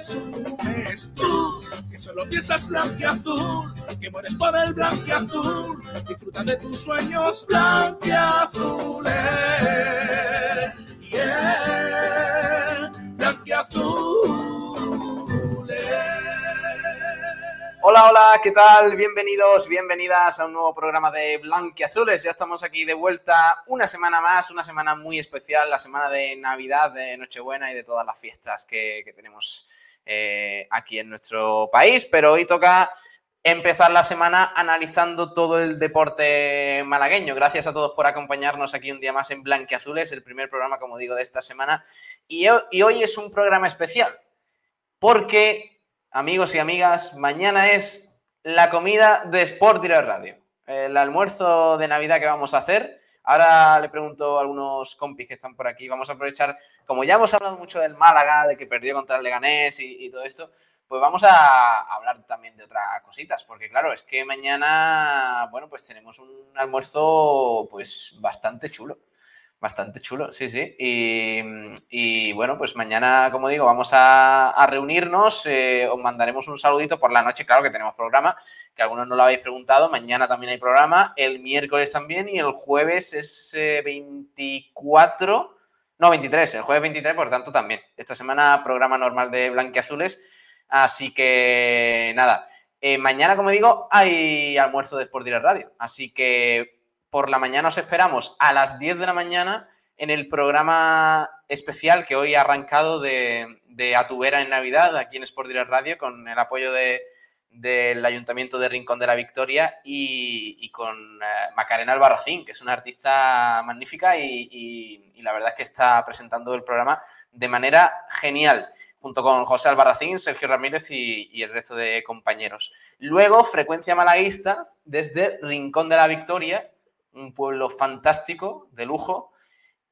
presumes tú, que solo piensas blanqueazul, que mueres por el blanqueazul. Disfruta de tus sueños blanqueazules. Yeah, blanqueazules. Hola, hola, ¿qué tal? Bienvenidos, bienvenidas a un nuevo programa de Blanquiazules. Ya estamos aquí de vuelta una semana más, una semana muy especial, la semana de Navidad, de Nochebuena y de todas las fiestas que, que tenemos eh, aquí en nuestro país. Pero hoy toca empezar la semana analizando todo el deporte malagueño. Gracias a todos por acompañarnos aquí un día más en Blanquiazules, el primer programa, como digo, de esta semana. Y, y hoy es un programa especial porque amigos y amigas, mañana es la comida de Sport Direct Radio. El almuerzo de Navidad que vamos a hacer. Ahora le pregunto a algunos compis que están por aquí. Vamos a aprovechar, como ya hemos hablado mucho del Málaga, de que perdió contra el Leganés y, todo esto, pues vamos a hablar también de otras cositas, porque claro, es que mañana, bueno, pues tenemos un almuerzo pues bastante chulo. Bastante chulo, sí, sí. Y, bueno, pues mañana, como digo, vamos a, a reunirnos. Eh, os mandaremos un saludito por la noche. Claro que tenemos programa, que algunos no lo habéis preguntado. Mañana también hay programa. El miércoles también. Y el jueves es eh, 24. No, 23. El jueves 23, por tanto, también. Esta semana programa normal de Blanquiazules. Así que nada. Eh, mañana, como digo, hay almuerzo de Sport Direct Radio. Así que por la mañana os esperamos a las 10 de la mañana en el programa especial que hoy ha arrancado de, de Atubera en Navidad, aquí en Sport Direct Radio, con el apoyo de, del Ayuntamiento de Rincón de la Victoria y, con eh, Macarena Albarracín, que es una artista magnífica y, y, y, la verdad es que está presentando el programa de manera genial, junto con José Albarracín, Sergio Ramírez y, el resto de compañeros. Luego, Frecuencia Malaguista, desde Rincón de la Victoria, un pueblo fantástico, de lujo,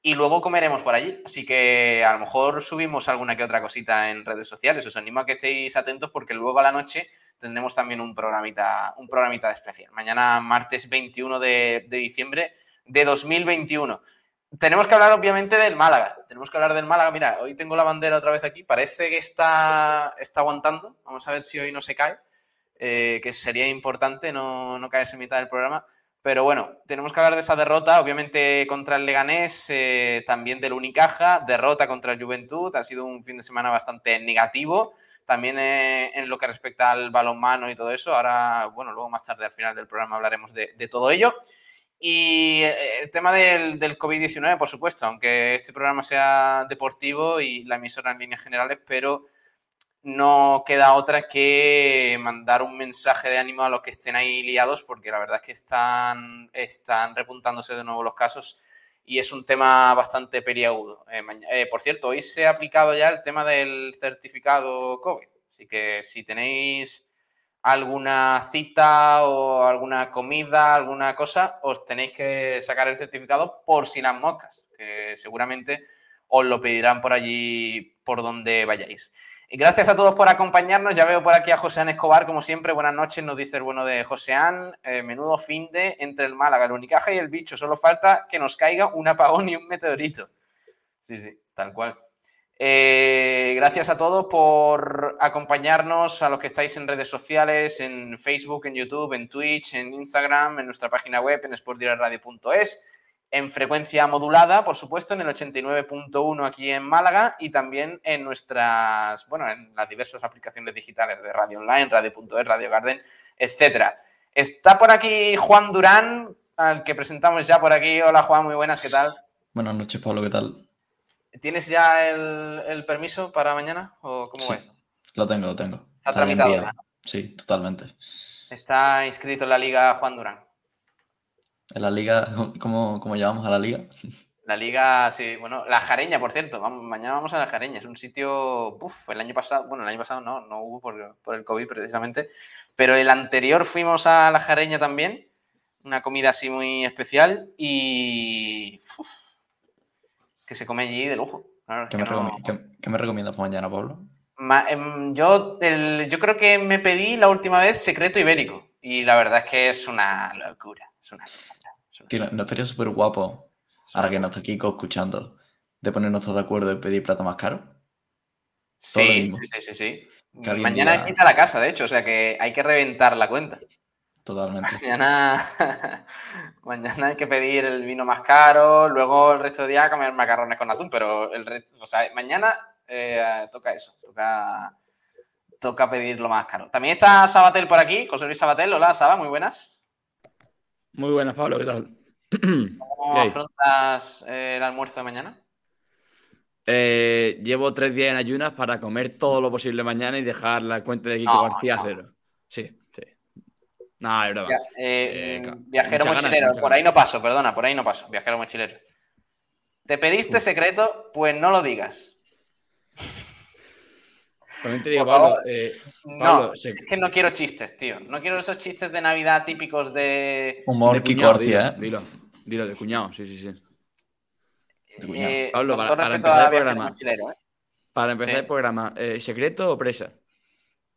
y luego comeremos por allí. Así que a lo mejor subimos alguna que otra cosita en redes sociales. Os animo a que estéis atentos porque luego a la noche tendremos también un programita, un programita de especial. Mañana, martes 21 de, de diciembre de 2021. Tenemos que hablar obviamente del Málaga. Tenemos que hablar del Málaga. Mira, hoy tengo la bandera otra vez aquí. Parece que está, está aguantando. Vamos a ver si hoy no se cae. Eh, que sería importante no, no caerse en mitad del programa. Pero bueno, tenemos que hablar de esa derrota, obviamente contra el Leganés, eh, también del Unicaja, derrota contra el Juventud, ha sido un fin de semana bastante negativo, también eh, en lo que respecta al balonmano y todo eso. Ahora, bueno, luego más tarde al final del programa hablaremos de, de todo ello. Y eh, el tema del, del COVID-19, por supuesto, aunque este programa sea deportivo y la emisora en líneas generales, pero no queda otra que mandar un mensaje de ánimo a los que estén ahí liados, porque la verdad es que están, están repuntándose de nuevo los casos y es un tema bastante periagudo. Eh, eh, por cierto, hoy se ha aplicado ya el tema del certificado COVID, así que si tenéis alguna cita o alguna comida, alguna cosa, os tenéis que sacar el certificado por si las moscas, que seguramente os lo pedirán por allí, por donde vayáis. Gracias a todos por acompañarnos. Ya veo por aquí a Joséán Escobar, como siempre. Buenas noches, nos dice el bueno de Joséán. Eh, menudo fin de entre el Málaga, el Unicaja y el bicho. Solo falta que nos caiga un apagón y un meteorito. Sí, sí, tal cual. Eh, gracias a todos por acompañarnos, a los que estáis en redes sociales, en Facebook, en YouTube, en Twitch, en Instagram, en nuestra página web, en sportdirectradio.es en frecuencia modulada, por supuesto, en el 89.1 aquí en Málaga y también en nuestras, bueno, en las diversas aplicaciones digitales de Radio Online, Radio.es, Radio Garden, etcétera. Está por aquí Juan Durán, al que presentamos ya por aquí. Hola Juan, muy buenas, ¿qué tal? Buenas noches, Pablo, ¿qué tal? ¿Tienes ya el, el permiso para mañana o cómo sí, es? Lo tengo, lo tengo. Está, tramitado. Sí, totalmente. Está inscrito en la liga Juan Durán. La liga, ¿cómo, ¿cómo, llamamos a la liga? La liga, sí, bueno, la Jareña, por cierto, vamos, mañana vamos a la Jareña, es un sitio, uf, el año pasado, bueno, el año pasado no, no hubo por, por, el COVID precisamente, pero el anterior fuimos a la Jareña también, una comida así muy especial y uf, que se come allí de lujo. Claro, ¿Qué, me no... ¿Qué, ¿Qué, me recomiendas para mañana, Pablo? Ma, em, yo, el, yo creo que me pedí la última vez secreto ibérico y la verdad es que es una locura, es una locura. Tío, no estaría súper guapo, ahora que no está Kiko escuchando, de ponernos todos de acuerdo y pedir plato más caro. Sí, sí, sí, sí, sí. Mañana quita la casa, de hecho, o sea que hay que reventar la cuenta. Totalmente. Mañana, mañana hay que pedir el vino más caro, luego el resto del día comer macarrones con atún, pero el resto, o sea, mañana eh, toca eso, toca, toca pedir lo más caro. También está Sabatel por aquí, José Luis Sabatel. Hola, Saba, muy buenas. Muy buenas, Pablo, ¿qué tal? ¿Cómo afrontas eh, el almuerzo de mañana? Eh, llevo tres días en ayunas para comer todo lo posible mañana y dejar la cuenta de Kiko García a cero. Sí, sí. No, es verdad. Eh, viajero mochilero, por ahí no paso, perdona, por ahí no paso. Viajero mochilero. ¿Te pediste secreto? Pues no lo digas. También te digo, Pablo, no, es que no quiero chistes, tío. No quiero esos chistes de Navidad típicos de. Humor de cuñado, dilo, dilo, dilo, de cuñado, sí, sí, sí. Eh, Pablo, para, para, empezar el programa, ¿eh? para empezar el programa, eh, ¿secreto o presa?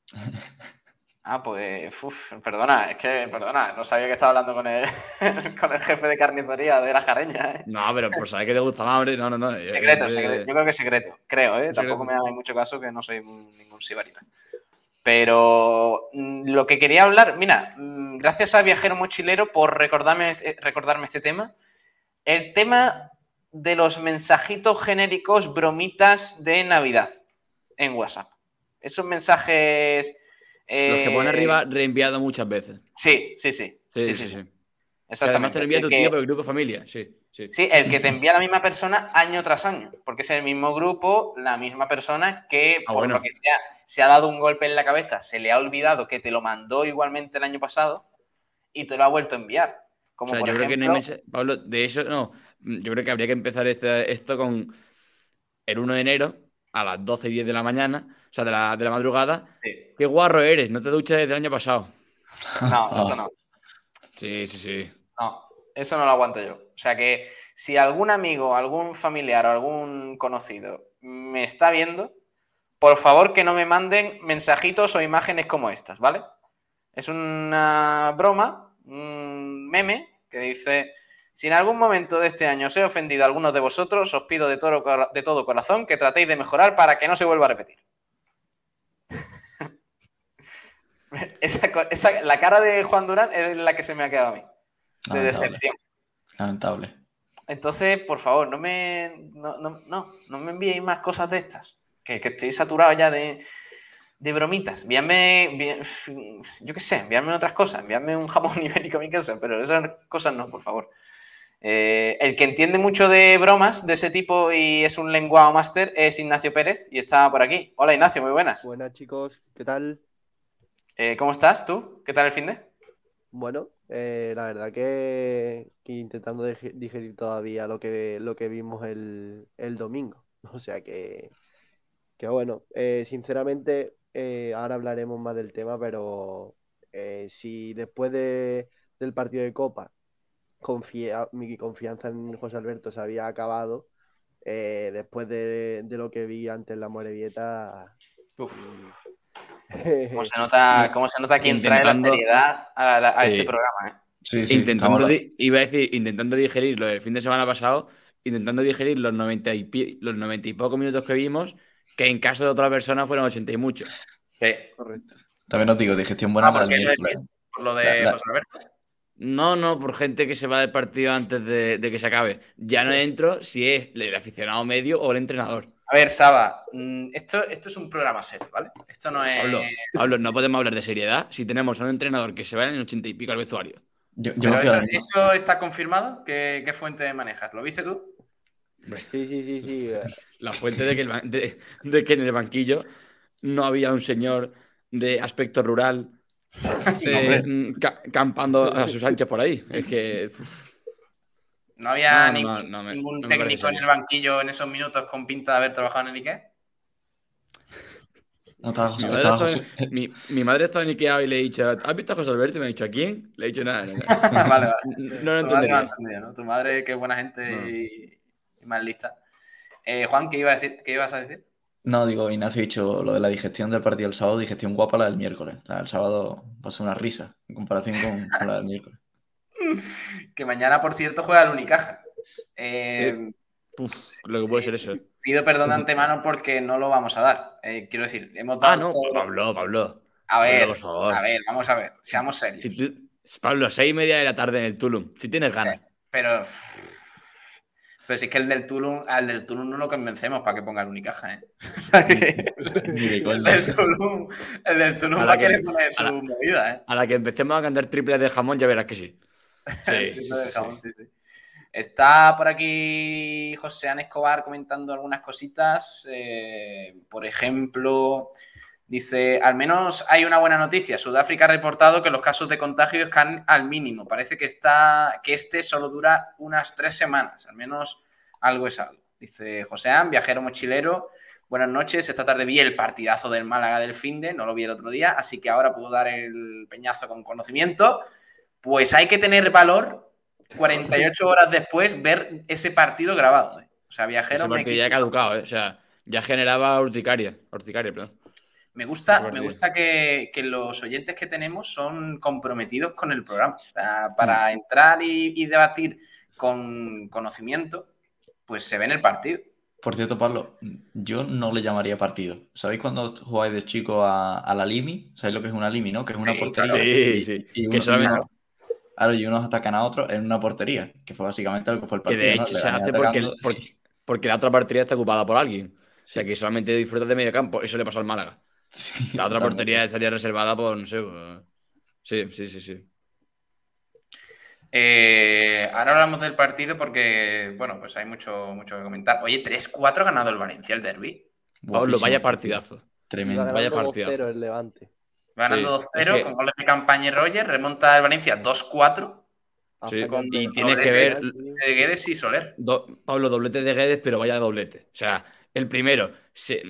Ah, pues, uf, perdona, es que, perdona, no sabía que estaba hablando con el, con el jefe de carnicería de la jareña. ¿eh? No, pero por saber que te gusta más, hombre, no, no, no. Secreto, secreto, yo creo que secreto, creo, ¿eh? Tampoco me da mucho caso que no soy ningún sibarita. Pero mm, lo que quería hablar, mira, mm, gracias a Viajero Mochilero por recordarme, recordarme este tema. El tema de los mensajitos genéricos bromitas de Navidad en WhatsApp. Esos mensajes. Los que pone arriba reenviado muchas veces. Sí, sí, sí. Sí, sí, sí. Exactamente. Además te lo envía tu tío por el grupo familia, sí, sí. Sí, el que te envía la misma persona año tras año, porque es el mismo grupo, la misma persona que, ah, por lo que sea, se ha dado un golpe en la cabeza, se le ha olvidado que te lo mandó igualmente el año pasado y te lo ha vuelto a enviar. Como por yo ejemplo... creo que no Pablo, de eso no, Mm, yo creo que habría que empezar este, esto con el 1 de enero a las 12 y 10 de la mañana, o sea, de la, de la madrugada. Qué guarro eres, no te duchas desde el año pasado. No, eso no. Sí, sí, sí. No, eso no lo aguanto yo. O sea que si algún amigo, algún familiar o algún conocido me está viendo, por favor que no me manden mensajitos o imágenes como estas, ¿vale? Es una broma, un meme que dice si en algún momento de este año os he ofendido a algunos de vosotros, os pido de todo, de todo corazón que tratéis de mejorar para que no se vuelva a repetir. la cara de Juan Durán es la que se me ha quedado a mí. De decepción. Lamentable. Entonces, por favor, no me, no, no, me enviéis más cosas de estas. Que, estoy saturado ya de, de bromitas. Envíame, yo qué sé, envíame otras cosas. Envíame un jamón ibérico a mi casa, pero esas cosas no, por favor. Eh, el que entiende mucho de bromas de ese tipo y es un lenguado máster es Ignacio Pérez y está por aquí. Hola Ignacio, muy buenas. Buenas chicos, ¿qué tal? Eh, ¿Cómo estás tú? ¿Qué tal el fin de? Bueno, eh, la verdad que, intentando digerir todavía lo que, lo que vimos el, domingo. O sea que, que bueno, sinceramente ahora hablaremos más del tema, pero si después de, del partido de Copa confía, mi confianza en José Alberto se había acabado eh, después de, lo que vi antes en la Morevieta. Uf. ¿Cómo se nota, cómo se nota quién trae la seriedad a, este programa? ¿eh? Sí, sí, intentando, iba a decir, intentando digerir lo del fin de semana pasado, intentando digerir los 90 y, los 90 y pocos minutos que vimos, que en caso de otra persona fueron 80 y mucho. Sí, correcto. También os digo, digestión buena ah, para el Por lo de José Alberto. No, no, por gente que se va del partido antes de, que se acabe. Ya no entro si es el aficionado medio o el entrenador. A ver, Saba, mm, esto, esto es un programa serio, ¿vale? Esto no es. Pablo, no podemos hablar de seriedad si tenemos a un entrenador que se va en el ochenta y pico al vestuario. Pero eso, está confirmado. ¿Qué, fuente manejas? ¿Lo viste tú? Sí, sí, sí, sí. La fuente de que, de que en el banquillo no había un señor de aspecto rural eh, mm, campando a sus anchas por ahí. Es que. ¿No había ningún, técnico en el banquillo en esos minutos con pinta de haber trabajado en el Ikea? No estaba mi, madre estaba, mi, mi, madre estaba en Ikea y le he dicho, ¿has visto a José Alberto? Y me ha dicho, ¿a quién? Le he dicho nada. vale, vale. No lo entendería. ¿no? Tu madre, que buena gente y, y, más lista. Eh, Juan, ¿qué, iba a decir, ¿qué ibas a decir? No, digo, Ignacio ha dicho lo de la digestión del partido del sábado, digestión guapa la del miércoles. La del sábado pasó una risa en comparación con, la del miércoles. que mañana, por cierto, juega el Unicaja. Eh, lo que puede ser eso. pido perdón de antemano porque no lo vamos a dar. Eh, quiero decir, hemos Ah, dado. no, todo- Pablo, Pablo. A ver, por favor. a ver, vamos a ver, seamos serios. Si tú- Pablo, seis y media de la tarde en el Tulum. Si tienes ganas. Sí, pero. Pero si es que el del Tulum, al del Tulum no lo convencemos para que ponga el Unicaja, ¿eh? El del Tulum, el del Tulum va a querer que- poner a su la- movida, ¿eh? A la que empecemos a cantar triples de jamón, ya verás que sí. Sí, sí, sí. Está por aquí José An Escobar comentando algunas cositas. eh, por ejemplo, dice: Al menos hay una buena noticia. Sudáfrica ha reportado que los casos de contagio están al mínimo. Parece que, está, que este solo dura unas tres semanas. Al menos algo es algo. Dice José An, viajero mochilero. Buenas noches. Esta tarde vi el partidazo del Málaga del Finde, no lo vi el otro día, así que ahora puedo dar el peñazo con conocimiento. Pues hay que tener valor 48 horas después ver ese partido grabado. ¿eh? O sea, viajero Ese me, partido ya ha caducado, ¿eh? O sea, ya generaba urticaria. Urticaria, perdón. me gusta, me gusta que, que los oyentes que tenemos son comprometidos con el programa. O sea, para entrar y, y debatir con conocimiento, pues se ve en el partido. Por cierto, Pablo, yo no le llamaría partido. ¿Sabéis cuando jugáis de chico a, a la Limi? ¿Sabéis lo que es una Limi, no? Que es una Sí, portería. claro. Sí, sí. y Que uno- solamente- uno- claro, y unos atacan a otros en una portería, que fue básicamente lo que fue el Que partido. de ¿no? hecho se hace porque, porque, porque la otra portería está ocupada por alguien. O sea, que solamente disfrutas de medio campo. Eso le pasó al Málaga. Sí, La otra portería estaría reservada por, no sé. por- Sí, sí, sí, sí. Eh, ahora hablamos del partido porque, bueno, pues hay mucho, mucho que comentar. Oye, 3-4 ha ganado el Valencia el derby. Pablo, vaya partidazo. Tremendo. vaya partidazo. el Levante. Ganando Sí, 2-0 es que- con goles de campaña y Roger. Remonta el Valencia 2-4 Ha Sí, fallado y el tienes que ver- de Guedes y Soler. Do- Pablo, doblete de Guedes, pero vaya doblete. O sea, el primero, se-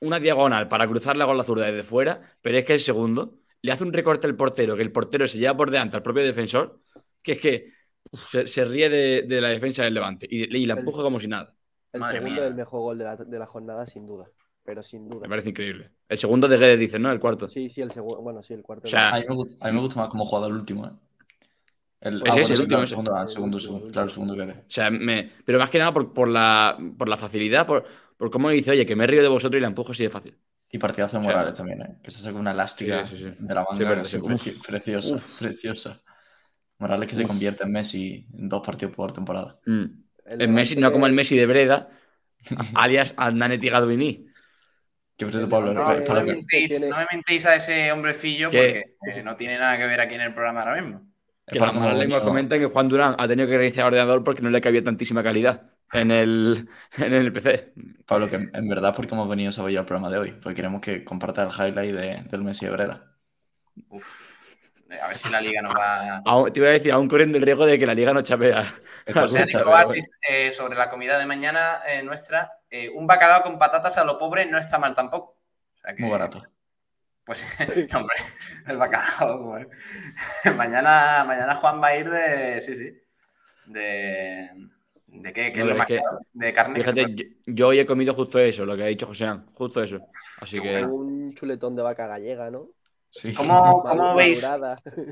una diagonal para cruzarla con la zurda desde fuera, pero es que el segundo le hace un recorte al portero, que el portero se lleva por delante al propio defensor, que es que uf, se, se ríe de, de la defensa del Levante y, y la El- empuja como si nada. El Madre segundo mía. es el mejor gol de la, de la jornada, sin duda. Pero sin duda. Me parece increíble. El segundo de Guedes, dice, ¿no? El cuarto. Sí, sí, el segundo. Bueno, sí, el cuarto. O sea, A mí me gusta, a mí me gusta más como jugado el último, ¿eh? El, Ese es el sí, último, ese. segundo, ah, El segundo, el claro, el segundo que de. O sea, me- pero más que nada por, por la, por la facilidad, por, por cómo dice, oye, que me río de vosotros y la empujo así de fácil. Y partidazo de O sea, Morales también, ¿eh? Que se saca una elástica Sí, sí, sí. de la manga Sí, verdad, así sí. preci- preciosa, Uf. preciosa. Morales que se convierte en Messi en dos partidos por temporada. Mm. El El Messi, no como el Messi de Breda, alias Aldaneti Gadwini. Pablo, No, me mentéis, tiene- no me mentéis a ese hombrecillo ¿Qué? porque eh, no tiene nada que ver aquí en el programa ahora mismo. Que para lenguas venido- comentan que Juan Durán ha tenido que reiniciar el ordenador porque no le cabía tantísima calidad en el, en el PC. Pablo, que en verdad porque hemos venido a el programa de hoy, porque queremos que comparta el highlight de- del Messi de Breda. Uf, a ver si la liga nos va. Aún- te iba a decir, aún corriendo el riesgo de que la liga no chapea. José dice, eh, sobre la comida de mañana eh, nuestra, eh, un bacalao con patatas a lo pobre no está mal tampoco. O sea que, Muy barato. Pues, no, hombre, el bacalao. joder. mañana, mañana Juan va a ir de. Sí, sí. De. ¿De qué? ¿Qué No, es lo más que- caro? De carne. Fíjate, yo, yo hoy he comido justo eso, lo que ha dicho José An, justo eso. Así que Un chuletón de vaca gallega, ¿no? Sí. ¿Cómo, cómo veis,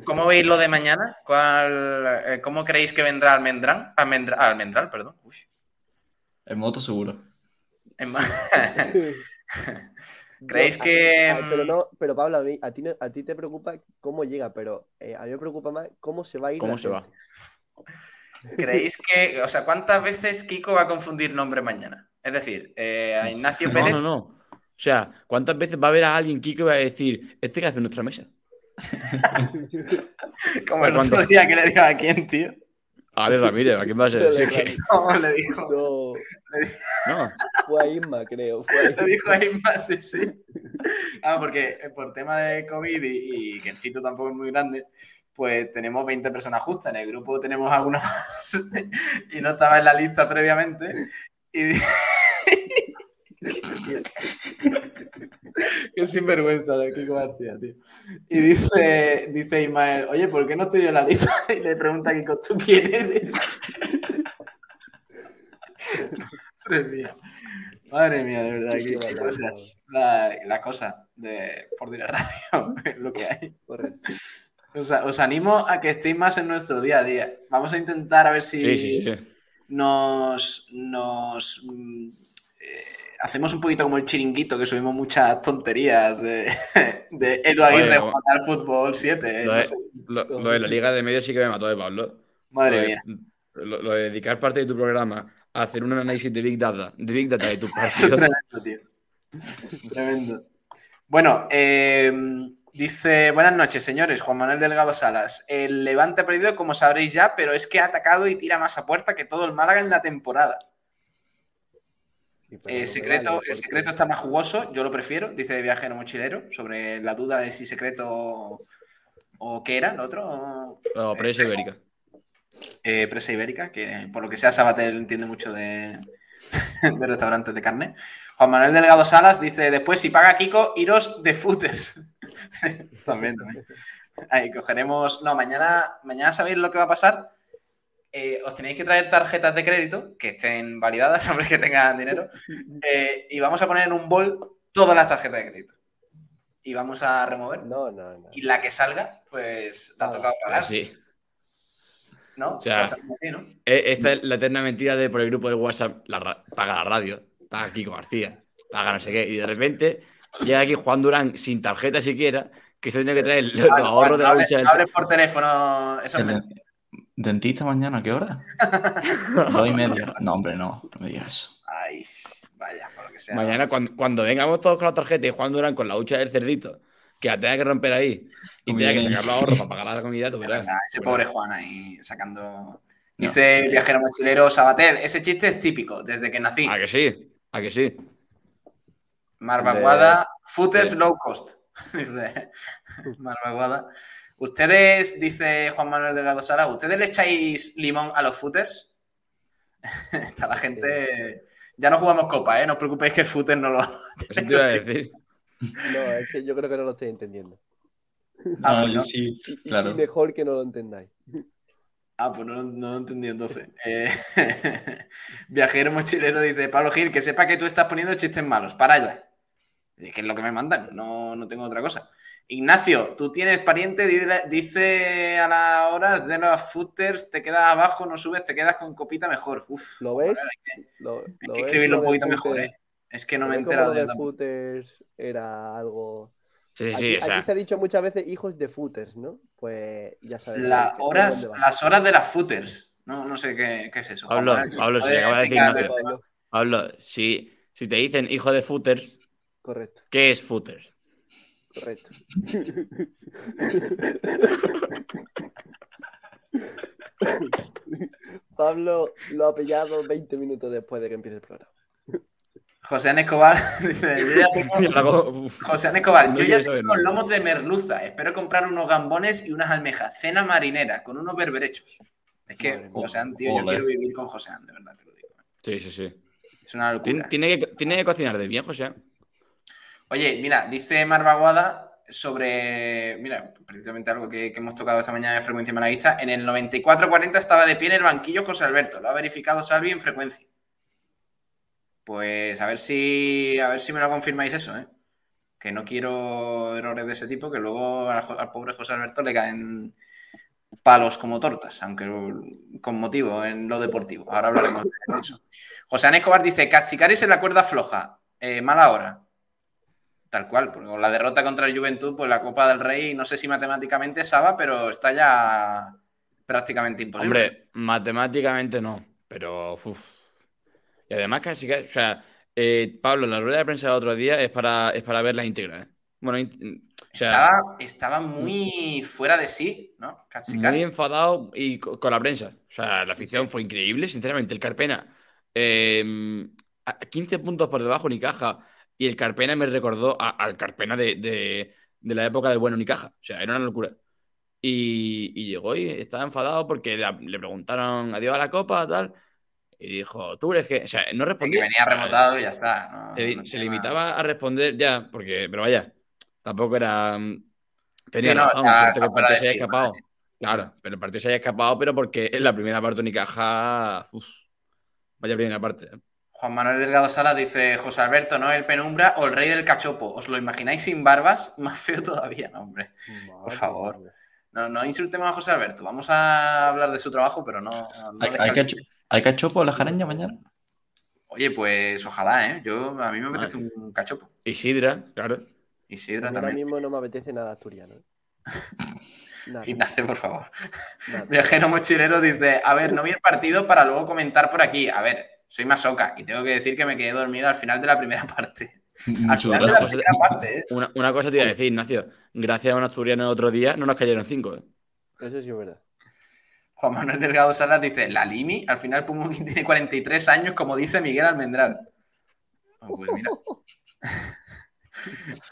¿Cómo veis lo de mañana? ¿Cuál, eh, ¿Cómo creéis que vendrá Almendrán? Almendra- Almendral, perdón. Uy. En moto seguro. ¿Creéis que, a- a- pero mm, no, pero Pablo, a, mí- a ti, no- a ti te preocupa cómo llega, pero eh, a mí me preocupa más cómo se va a ir. ¿Cómo se va? ¿Creéis que, o sea, cuántas veces Kiko va a confundir nombre mañana? Es decir, eh, a Ignacio No, Pérez. no, no. O sea, ¿cuántas veces va a haber a alguien Kiko y va a decir, este que hace nuestra mesa? Como el otro día que le dijo a quién, tío. A ver, Ramírez, ¿a quién va a ser? Que- ¿Cómo le dijo? No, no. fue a Isma, creo. Fue a Le dijo a Isma, sí, sí. Ah, porque eh, por tema de COVID y, y que el sitio tampoco es muy grande, pues tenemos 20 personas justas. En el grupo tenemos algunas más y no estaba en la lista previamente. Y... Qué sinvergüenza de Kiko García, tío. Y dice, dice Ismael, oye, ¿por qué no estoy yo en la lista? Y le pregunta a Kiko, ¿tú quién eres? Madre mía. Madre mía, de verdad. Qué, cosas. La, la cosa de por dire radio es lo que hay. Correcto. Os, os animo a que estéis más en nuestro día a día. Vamos a intentar a ver si Sí, sí, sí. nos, nos mm, hacemos un poquito como el chiringuito, que subimos muchas tonterías de, de Edu Aguirre jugando al fútbol 7. Lo no de, sé. lo- lo de la liga de medios sí que me mató de Pablo. Madre Lo de- mía. Lo, lo de dedicar parte de tu programa a hacer un análisis de Big Data, de Big Data de tu Eso es partido. tremendo, tío. Tremendo. Bueno, eh, dice, buenas noches, señores. Juan Manuel Delgado Salas. El Levante ha perdido, como sabréis ya, pero es que ha atacado y tira más a puerta que todo el Málaga en la temporada. No El secreto, el secreto está más jugoso, yo lo prefiero, dice Viajero Mochilero, sobre la duda de si secreto o, qué era el otro. No, prensa Eh, ibérica. eh, presa ibérica, que por lo que sea Sabatel entiende mucho de, de restaurantes de carne. Juan Manuel Delgado Salas dice, después si paga Kiko, iros de footers. también, también. Ahí cogeremos... No, mañana, mañana sabéis lo que va a pasar. Eh, os tenéis que traer tarjetas de crédito que estén validadas, hombres que tengan dinero. eh, y vamos a poner en un bol todas las tarjetas de crédito. Y vamos a remover. No, no, no. Y la que salga, pues la ha Ah, tocado pagar. Sí. ¿No? O sea, Pues, así, ¿no? Eh, Esta es la eterna mentira de por el grupo de WhatsApp, la paga la radio, paga Kiko García, paga no sé qué, y de repente llega aquí Juan Durán sin tarjeta siquiera, que se tiene que traer los, Ah, los ahorros de la no hables- del... por teléfono, eso es El mentira. ¿Dentista mañana? ¿A qué hora? Dos y media. No, hombre, no. No me digas eso. Ay, vaya, por lo que sea. Mañana, cuando, cuando vengamos todos con la tarjeta y Juan Durán con la hucha del cerdito, que la tenga que romper ahí y tenga que sacar los ahorros para pagar la comida, tú verás. Ah, ese pobre. Juan ahí sacando. No. Dice el viajero mochilero Sabater, ese chiste es típico, desde que nací. ¿A que sí? ¿A que sí? Marvaguada, footers Sí. low cost. Dice Marvaguada. Ustedes, dice Juan Manuel Delgado Sara, ¿ustedes le echáis limón a los footers? Está la gente. Ya no jugamos copa, ¿eh? No os preocupéis que el footer no lo. Eso te iba a decir. No, es que yo creo que no lo estoy entendiendo. Ah, pues no. sí, y- claro. y mejor que no lo entendáis. Ah, pues no, no lo entendí entonces. Eh, viajero mochilero dice, Pablo Gil, que sepa que tú estás poniendo chistes malos. Para allá. Que es lo que me mandan, no, no tengo otra cosa. Ignacio, tú tienes pariente, dice a las horas de los footers, te quedas abajo, no subes, te quedas con copita mejor. Uf, ¿Lo ves? hay que, Lo, hay lo que ves escribirlo lo un poquito mejor, ¿eh? Es que no me he enterado de. Footers era algo. Sí, Aquí, sí, aquí se ha dicho muchas veces hijos de footers, ¿no? Pues ya sabes. La horas, las horas de las footers. No, no sé qué, qué es eso. Pablo, Juan si acaba de decir Ignacio. Pablo, si, si te dicen hijo de footers, Correcto, ¿qué es footers? Correcto. Pablo lo ha pillado 20 minutos después de que empiece el programa. José Ana Escobar dice, tengo- José Escobar, yo ya tengo los lomos de merluza. Espero comprar unos gambones y unas almejas. Cena marinera con unos berberechos. Es que. José An, tío, yo quiero vivir con José An, de verdad te lo digo. Sí, sí, sí. Es una locura. Tiene que, tiene que cocinar de bien, José. Oye, mira, dice Marvaguada sobre, mira, precisamente algo que, hemos tocado esta mañana en frecuencia malaguista. En el 94-40 estaba de pie en el banquillo José Alberto. Lo ha verificado Salvi en frecuencia. Pues a ver si, a ver si me lo confirmáis eso, ¿eh? Que no quiero errores de ese tipo, que luego al, pobre José Alberto le caen palos como tortas, aunque con motivo en lo deportivo. Ahora hablaremos de eso. José Ana Escobar dice, Cachicaris en la cuerda floja, eh, mala hora. Tal cual, porque con la derrota contra el Juventud, pues la Copa del Rey, no sé si matemáticamente Saba, pero está ya prácticamente imposible. Hombre, matemáticamente no, pero uf. Y además casi que, o sea, eh, Pablo, la rueda de prensa del otro día es para, es para verla íntegra, ¿eh? Bueno, in- o sea, estaba, estaba muy fuera de sí, ¿no? Cachicaris. muy enfadado y co- con, la prensa. O sea, la afición fue increíble, sinceramente. El Carpena, eh, a 15 puntos por debajo Unicaja, y el Carpena me recordó a- al Carpena de, de- de la época del buen Unicaja. O sea, era una locura. Y, y llegó y estaba enfadado porque la- le preguntaron adiós a la copa, tal. Y dijo, tú eres que. O sea, no que respondía. venía O sea, remotado y ya está. no- se, no se limitaba a responder ya, porque, pero vaya, tampoco era. Tenía Sí, razón, cierto está que el partido se haya sí, escapado. Claro, pero el partido se haya escapado, pero porque en la primera parte Unicaja. uf, vaya primera parte. ¿eh? Juan Manuel Delgado Sala dice, José Alberto, ¿no? El penumbra o el rey del cachopo. ¿Os lo imagináis sin barbas? Más feo todavía, no, hombre. Madre favor. No, no insultemos a José Alberto. Vamos a hablar de su trabajo, pero no. no ¿Hay, hay, cacho- ¿hay cachopo en la jareña mañana? Oye, pues ojalá, ¿eh? Yo, a mí me apetece un cachopo. Y Sidra, claro. Y Sidra A mí ahora también. mismo no me apetece nada asturiano. ¿eh? Ignacio, por favor. nada. Viajero mochilero dice, a ver, no vi el partido para luego comentar por aquí. A ver, soy masoca y tengo que decir que me quedé dormido al final de la primera parte. Al final de la primera parte, ¿eh? Una, una cosa te iba a decir, Ignacio. Gracias a un asturiano el otro día no nos cayeron cinco. ¿eh? Eso sí es verdad. Juan Manuel Delgado Salas dice, la Limi, al final Pumuki tiene 43 años, como dice Miguel Almendral. Ah, Pues mira.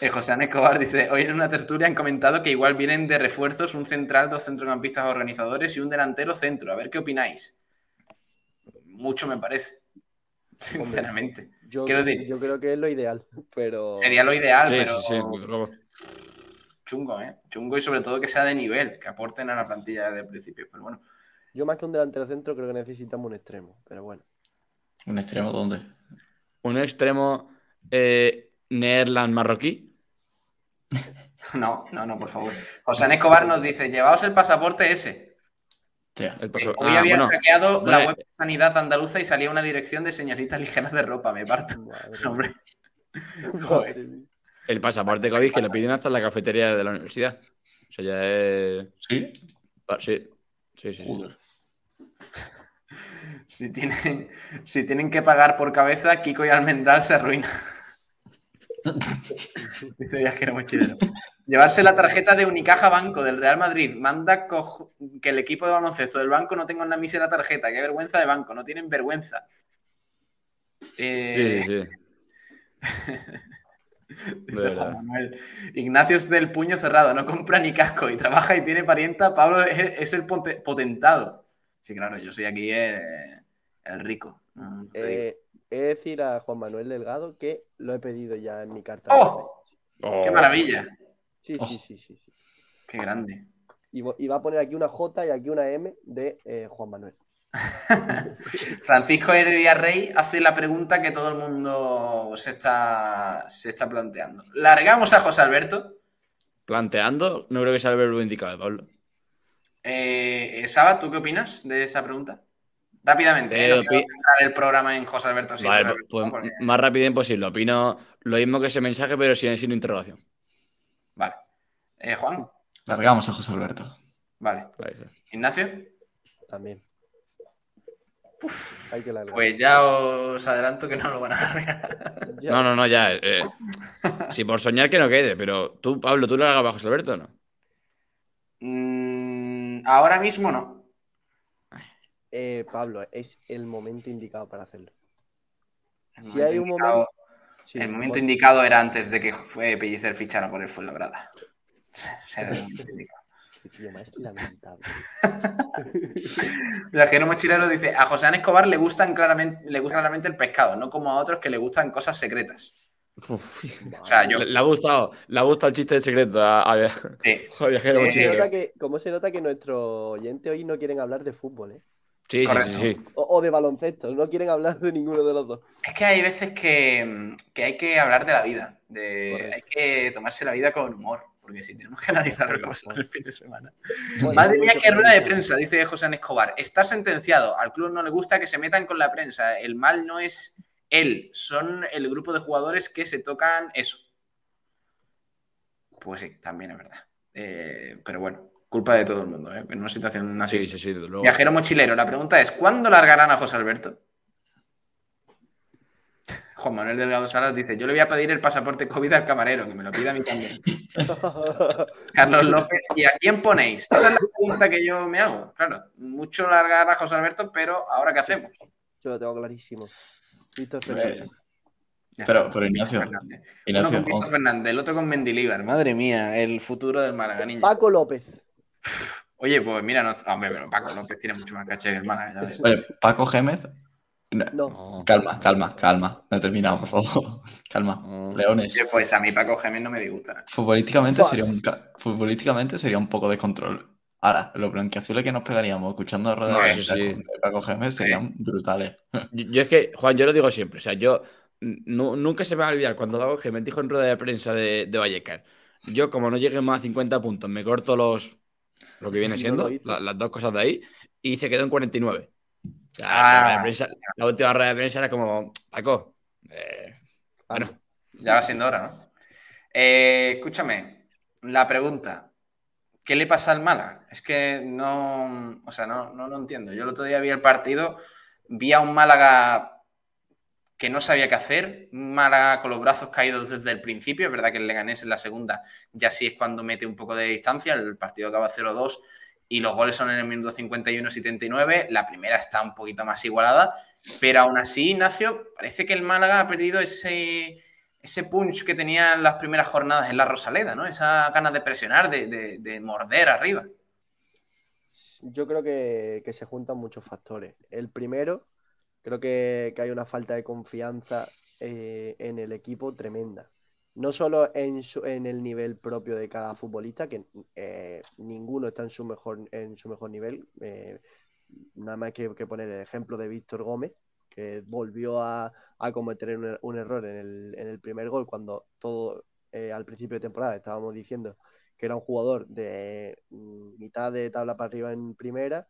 Eh, José Ana Escobar dice, hoy en una tertulia han comentado que igual vienen de refuerzos un central, dos centrocampistas organizadores y un delantero centro. A ver qué opináis. Mucho me parece, sinceramente. Yo, Quiero decir- yo creo que es lo ideal, pero Sería lo ideal, Sí, pero sí, desde chungo, ¿eh? Chungo y sobre todo que sea de nivel, que aporten a la plantilla de principio. Pero bueno, yo más que un delantero centro creo que necesitamos un extremo. Pero bueno, ¿Un extremo dónde? Un extremo eh, Neerland marroquí. no, no, no, por favor. José Escobar nos dice, llevaos el pasaporte ese. El Eh, paso- Hoy Ah, había bueno, hackeado la web de Sanidad Andaluza y salía una dirección de señoritas ligeras de ropa, me parto. madre Hombre, mía. joder. El pasaporte COVID que lo piden hasta en la cafetería de la universidad. O sea, ya es. ¿Sí? ah, Sí, sí, sí. si, tienen, si tienen que pagar por cabeza, Kiko y Almendral se arruinan. Dice viajero mochilero. Llevarse la tarjeta de Unicaja Banco del Real Madrid. Manda que el equipo de baloncesto del banco no tenga una mísera tarjeta. Qué vergüenza de banco. No tienen vergüenza. Eh, Sí, sí. Dice. Juan Manuel. Ignacio es del puño cerrado, no compra ni casco y trabaja y tiene parienta. Pablo es, es el potentado. Sí, claro, yo soy aquí el rico. no. Eh, he de decir a Juan Manuel Delgado que lo he pedido ya en mi carta. ¡Oh! Oh, ¡Qué maravilla! Sí, Oh. sí, sí, sí, sí. ¡Qué grande! Y, va a poner aquí una J y aquí una M de eh, Juan Manuel. Francisco Heredia Rey hace la pregunta que todo el mundo se está, se está planteando. ¿Largamos a José Alberto? Planteando, no creo que sea el verbo indicado, Pablo. Eh, eh, Saba, ¿tú qué opinas de esa pregunta? Rápidamente, Eh, eh, no el programa en José Alberto. sí, vale, José Alberto, pues porque- más rápido imposible. Opino lo mismo que ese mensaje, pero sin, sin interrogación. Vale. Eh, Juan, Largamos a José Alberto. vale. Ignacio, También. Hay que largar. pues ya os adelanto que no lo van a largar. No, no, no, ya. eh, si por soñar que no quede, pero tú, Pablo, ¿tú lo hagas bajo Alberto o no? Mm, ahora mismo no. Eh, Pablo, es el momento indicado para hacerlo. Si hay un indicado, momento. Sí, el momento indicado era antes de que fue Pellicer fichara por el Fuenlabrada. Era el momento indicado. Más lamentable. Viajero mochilero dice, a José Ana Escobar le gustan claramente, le gusta claramente el pescado, no como a otros que le gustan cosas secretas. Uf, O sea, yo le, le ha gustado, le ha gustado el chiste de secreto a, a- sí. a viajero Eh, ¿Cómo se, nota que, cómo se nota que nuestros oyentes hoy no quieren hablar de fútbol, ¿eh? Sí, sí, Correcto. sí, sí. O, o de baloncesto, no quieren hablar de ninguno de los dos. Es que hay veces que, que hay que hablar de la vida, de, Correcto. hay que tomarse la vida con humor, porque si tenemos que analizar lo que pasa el fin de semana. Bueno, Madre mía, qué rueda de prensa, dice José Escobar. Está sentenciado. Al club no le gusta que se metan con la prensa. El mal no es él, son el grupo de jugadores que se tocan eso. Pues sí, también es verdad. Eh, pero bueno, culpa de todo el mundo, ¿eh? En una situación así. Sí, sí, sí, luego. Viajero mochilero, la pregunta es: ¿cuándo largarán a José Alberto? Juan Manuel Delgado Salas dice: Yo le voy a pedir el pasaporte COVID al camarero, que me lo pida a mí también. Carlos López, ¿y a quién ponéis? Esa es la pregunta que yo me hago. Claro, mucho largar a José Alberto, pero ¿ahora qué hacemos? Yo lo tengo clarísimo. Víctor Fernández. Pero- pero Ignacio, Fernández. Uno con Víctor. Fernández, el otro con Mendilibar. Madre mía, el futuro del Málaga. Paco López. Oye, pues mira, no, hombre, pero Paco López tiene mucho más caché que el. Oye, Paco Gémez. No, Calma, calma, calma. No he terminado, por favor. Calma. no. Leones. Oye, Pues a mí Paco Gémez no me disgusta. Futbolísticamente Fuck. sería, un, ca- futbolísticamente sería un poco de control. Ahora, los blanquiazules que nos pegaríamos escuchando a rueda No, de prensa sí. con Paco Gémez serían brutales. Yo, yo es que, Juan, yo lo digo siempre. O sea, yo nu- nunca se me va a olvidar cuando Dago me dijo en rueda de prensa de, de Vallecas. Yo, como no llegue más a 50 puntos, me corto los lo que viene siendo, la- las dos cosas de ahí, y se quedó en 49. Ah. la, última rueda de prensa era como, Paco, eh, bueno. Ya va siendo hora, ¿no? Eh, escúchame, la pregunta, ¿qué le pasa al Málaga? Es que no, o sea, no, no lo entiendo. Yo el otro día vi el partido, vi a un Málaga que no sabía qué hacer, Málaga con los brazos caídos desde el principio, es verdad que el Leganés en la segunda ya sí es cuando mete un poco de distancia, el partido acaba 0-2 y los goles son en el minuto 51-79, la primera está un poquito más igualada, pero aún así, Ignacio, parece que el Málaga ha perdido ese, ese punch que tenía en las primeras jornadas en la Rosaleda, ¿no? Esa ganas de presionar, de, morder arriba. Yo creo que, se juntan muchos factores. El primero, creo que, hay una falta de confianza eh, en el equipo tremenda no solo en, en el nivel propio de cada futbolista, que eh, ninguno está en su mejor, en su mejor nivel. Eh, nada más que, poner el ejemplo de Víctor Gómez, que volvió a, cometer un, error en el, en el, primer gol, cuando todo al principio de temporada estábamos diciendo que era un jugador de mm, mitad de tabla para arriba en primera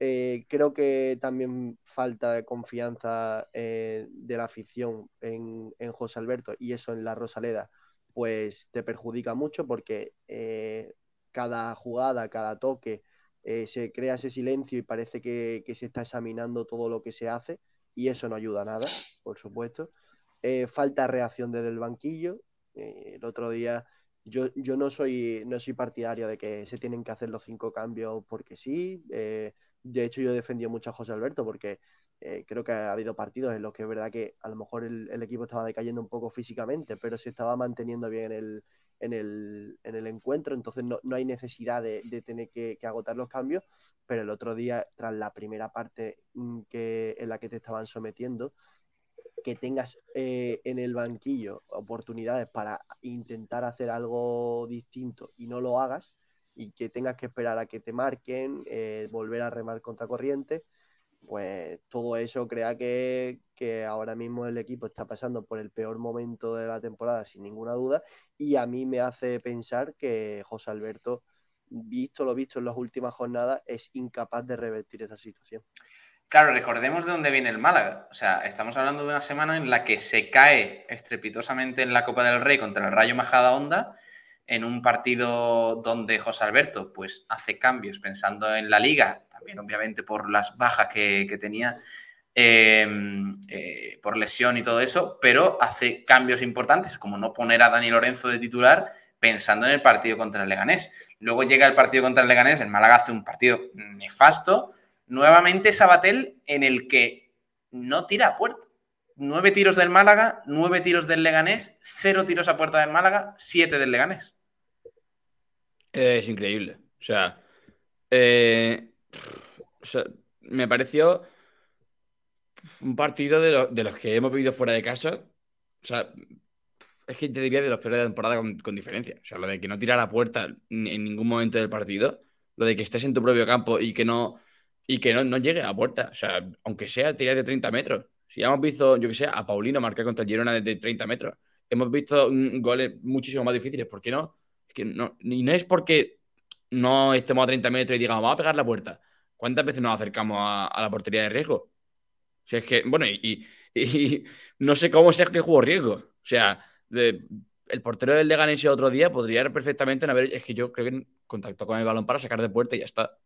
eh, creo que también falta confianza eh, de la afición en, José Alberto y eso en la Rosaleda, pues te perjudica mucho porque eh, cada jugada, cada toque, se crea ese silencio y parece que, se está examinando todo lo que se hace y eso no ayuda a nada, por supuesto. falta reacción desde el banquillo. el otro día yo, yo no soy no soy partidario de que se tienen que hacer los cinco cambios porque sí. De hecho, yo defendí mucho a José Alberto porque eh, creo que ha habido partidos en los que es verdad que a lo mejor el, equipo estaba decayendo un poco físicamente, pero se estaba manteniendo bien el, en, el, en el encuentro, entonces no, hay necesidad de, tener que, agotar los cambios, pero el otro día, tras la primera parte mm, que, en la que te estaban sometiendo, que tengas eh, en el banquillo oportunidades para intentar hacer algo distinto y no lo hagas, y que tengas que esperar a que te marquen, eh, volver a remar contra corriente, pues todo eso crea que, ahora mismo el equipo está pasando por el peor momento de la temporada, sin ninguna duda, y a mí me hace pensar que José Alberto, visto lo visto en las últimas jornadas, es incapaz de revertir esa situación. Claro, recordemos de dónde viene el Málaga. O sea, estamos hablando de una semana en la que se cae estrepitosamente en la Copa del Rey contra el Rayo Majada Honda en un partido donde José Alberto pues hace cambios pensando en la liga, también obviamente por las bajas que, tenía em, eh, por lesión y todo eso, pero hace cambios importantes como no poner a Dani Lorenzo de titular pensando en el partido contra el Leganés. Luego llega el partido contra el Leganés, el Málaga hace un partido nefasto, nuevamente Sabatel en el que no tira a puerta. Nueve tiros del Málaga, nueve tiros del Leganés, cero tiros a puerta del Málaga, siete del Leganés. Es increíble. O sea, eh, me pareció un partido de, los que hemos vivido fuera de casa. O sea, es que te diría de los peores de temporada con, diferencia. O sea, lo de que no tirar a puerta en ningún momento del partido, lo de que estés en tu propio campo y que no, y que no, no llegue a puerta. O sea, aunque sea tirar de 30 metros. Si ya hemos visto, yo que sé, a Paulino marcar contra el Girona desde 30 metros, hemos visto goles muchísimo más difíciles. ¿Por qué no? que no, y no es porque no estemos a 30 metros y digamos, vamos a pegar la puerta. ¿Cuántas veces nos acercamos a, la portería de riesgo? O sea, es que, bueno, y, no sé cómo es que jugó riesgo. O sea, el portero del Leganés otro día podría perfectamente no haber. Es que yo creo que contactó con el balón para sacar de puerta y ya está.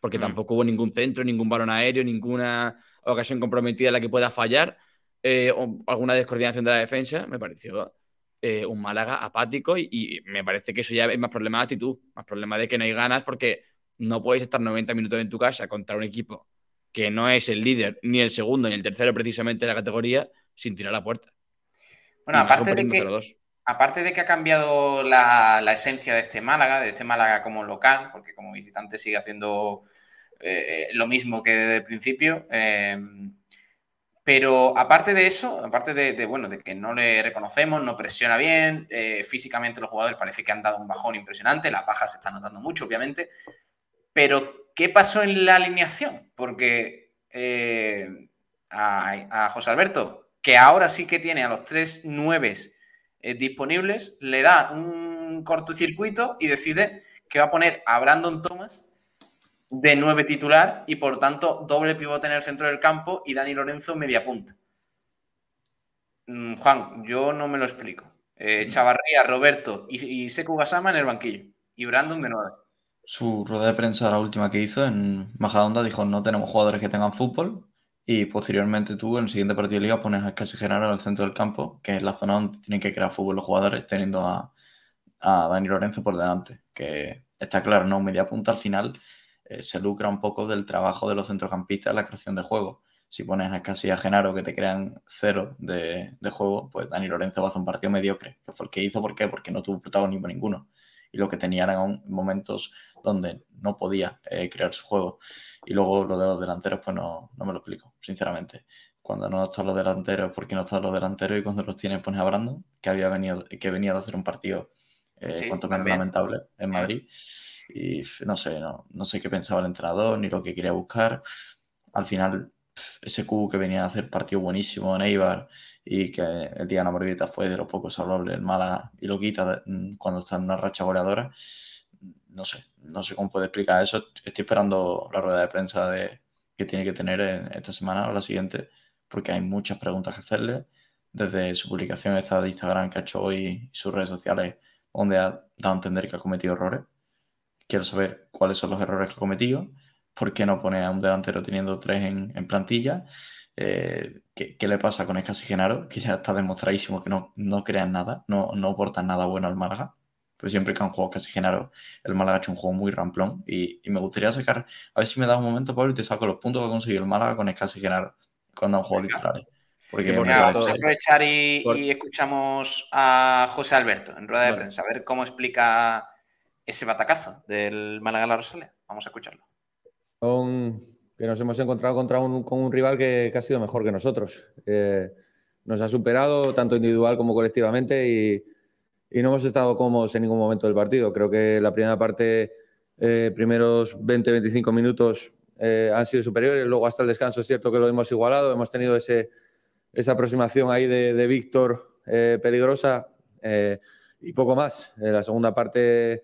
Porque mm. tampoco hubo ningún centro, ningún balón aéreo, ninguna ocasión comprometida en la que pueda fallar. Eh, o alguna descoordinación de la defensa, me pareció eh, un Málaga apático y, me parece que eso ya es más problema de actitud, más problema de que no hay ganas porque no puedes estar 90 minutos en tu casa contra un equipo que no es el líder, ni el segundo, ni el tercero precisamente de la categoría, sin tirar la puerta. Bueno, aparte de, que, aparte de que ha cambiado la, esencia de este Málaga, de este Málaga como local, porque como visitante sigue haciendo eh, lo mismo que desde el principio, eh, pero aparte de eso, aparte de, bueno, de que no le reconocemos, no presiona bien, eh, físicamente los jugadores parece que han dado un bajón impresionante, las bajas se están notando mucho, obviamente. Pero, ¿qué pasó en la alineación? Porque eh, a, José Alberto, que ahora sí que tiene a los tres nueves eh, disponibles, le da un cortocircuito y decide que va a poner a Brandon Thomas de nueve titular y por tanto doble pivote en el centro del campo y Dani Lorenzo media punta. Mm, Juan, yo no me lo explico. Eh, Chavarría, Roberto y, Seku Gasama en el banquillo y Brandon de nueve. Su rueda de prensa, la última que hizo en Majadonda, dijo no tenemos jugadores que tengan fútbol y posteriormente tú en el siguiente partido de liga pones a Casi Genaro en el centro del campo, que es la zona donde tienen que crear fútbol los jugadores, teniendo a, a Dani Lorenzo por delante, que está claro, ¿no? Media punta al final eh, se lucra un poco del trabajo de los centrocampistas en la creación de juego. Si pones a Casi a Genaro que te crean cero de, juego, pues Dani Lorenzo va a hacer un partido mediocre, que fue el que hizo, ¿por qué? Porque no tuvo protagonismo ninguno. Y lo que tenía eran momentos donde no podía eh, crear su juego. Y luego lo de los delanteros, pues no, no me lo explico, sinceramente cuando no están los delanteros, porque no están los delanteros y cuando los tienes pones a Brandon, que había venido, que venía de hacer un partido eh, cuanto menos lamentable en Madrid. Y no sé, no, no sé qué pensaba el entrenador ni lo que quería buscar. Al final, ese Q que venía a hacer partido buenísimo en Eibar y que el día de la fue de los pocos salvables el Málaga y lo quita mm, cuando está en una racha goleadora. No sé, no sé cómo puede explicar eso. Estoy esperando la rueda de prensa de, que tiene que tener en esta semana o la siguiente, porque hay muchas preguntas que hacerle. Desde su publicación esta de Instagram que ha hecho hoy y sus redes sociales, donde ha dado a entender que ha cometido errores. Quiero saber cuáles son los errores que ha cometido, por qué no pone a un delantero teniendo tres en, plantilla, eh, ¿qué, le pasa con Escasi Genaro, que ya está demostradísimo que no, no crean nada, no, no aportan nada bueno al Málaga. Pero siempre que han jugado casi Genaro, el Málaga ha hecho un juego muy ramplón. Y, me gustaría sacar, a ver si me da un momento, Pablo, y te saco los puntos que ha conseguido el Málaga con Escasi Genaro cuando han jugado titulares. Porque vamos a aprovechar y, escuchamos a José Alberto en rueda de prensa, a ver cómo explica ese batacazo del Málaga La Rosaleda. Vamos a escucharlo. Que nos hemos encontrado contra un, con un rival que, ha sido mejor que nosotros. nos ha superado tanto individual como colectivamente y, no hemos estado cómodos en ningún momento del partido. Creo que la primera parte, eh, primeros 20-25 minutos eh, han sido superiores. Luego hasta el descanso es cierto que lo hemos igualado. Hemos tenido ese, esa aproximación ahí de, Víctor eh, peligrosa y poco más. En la segunda parte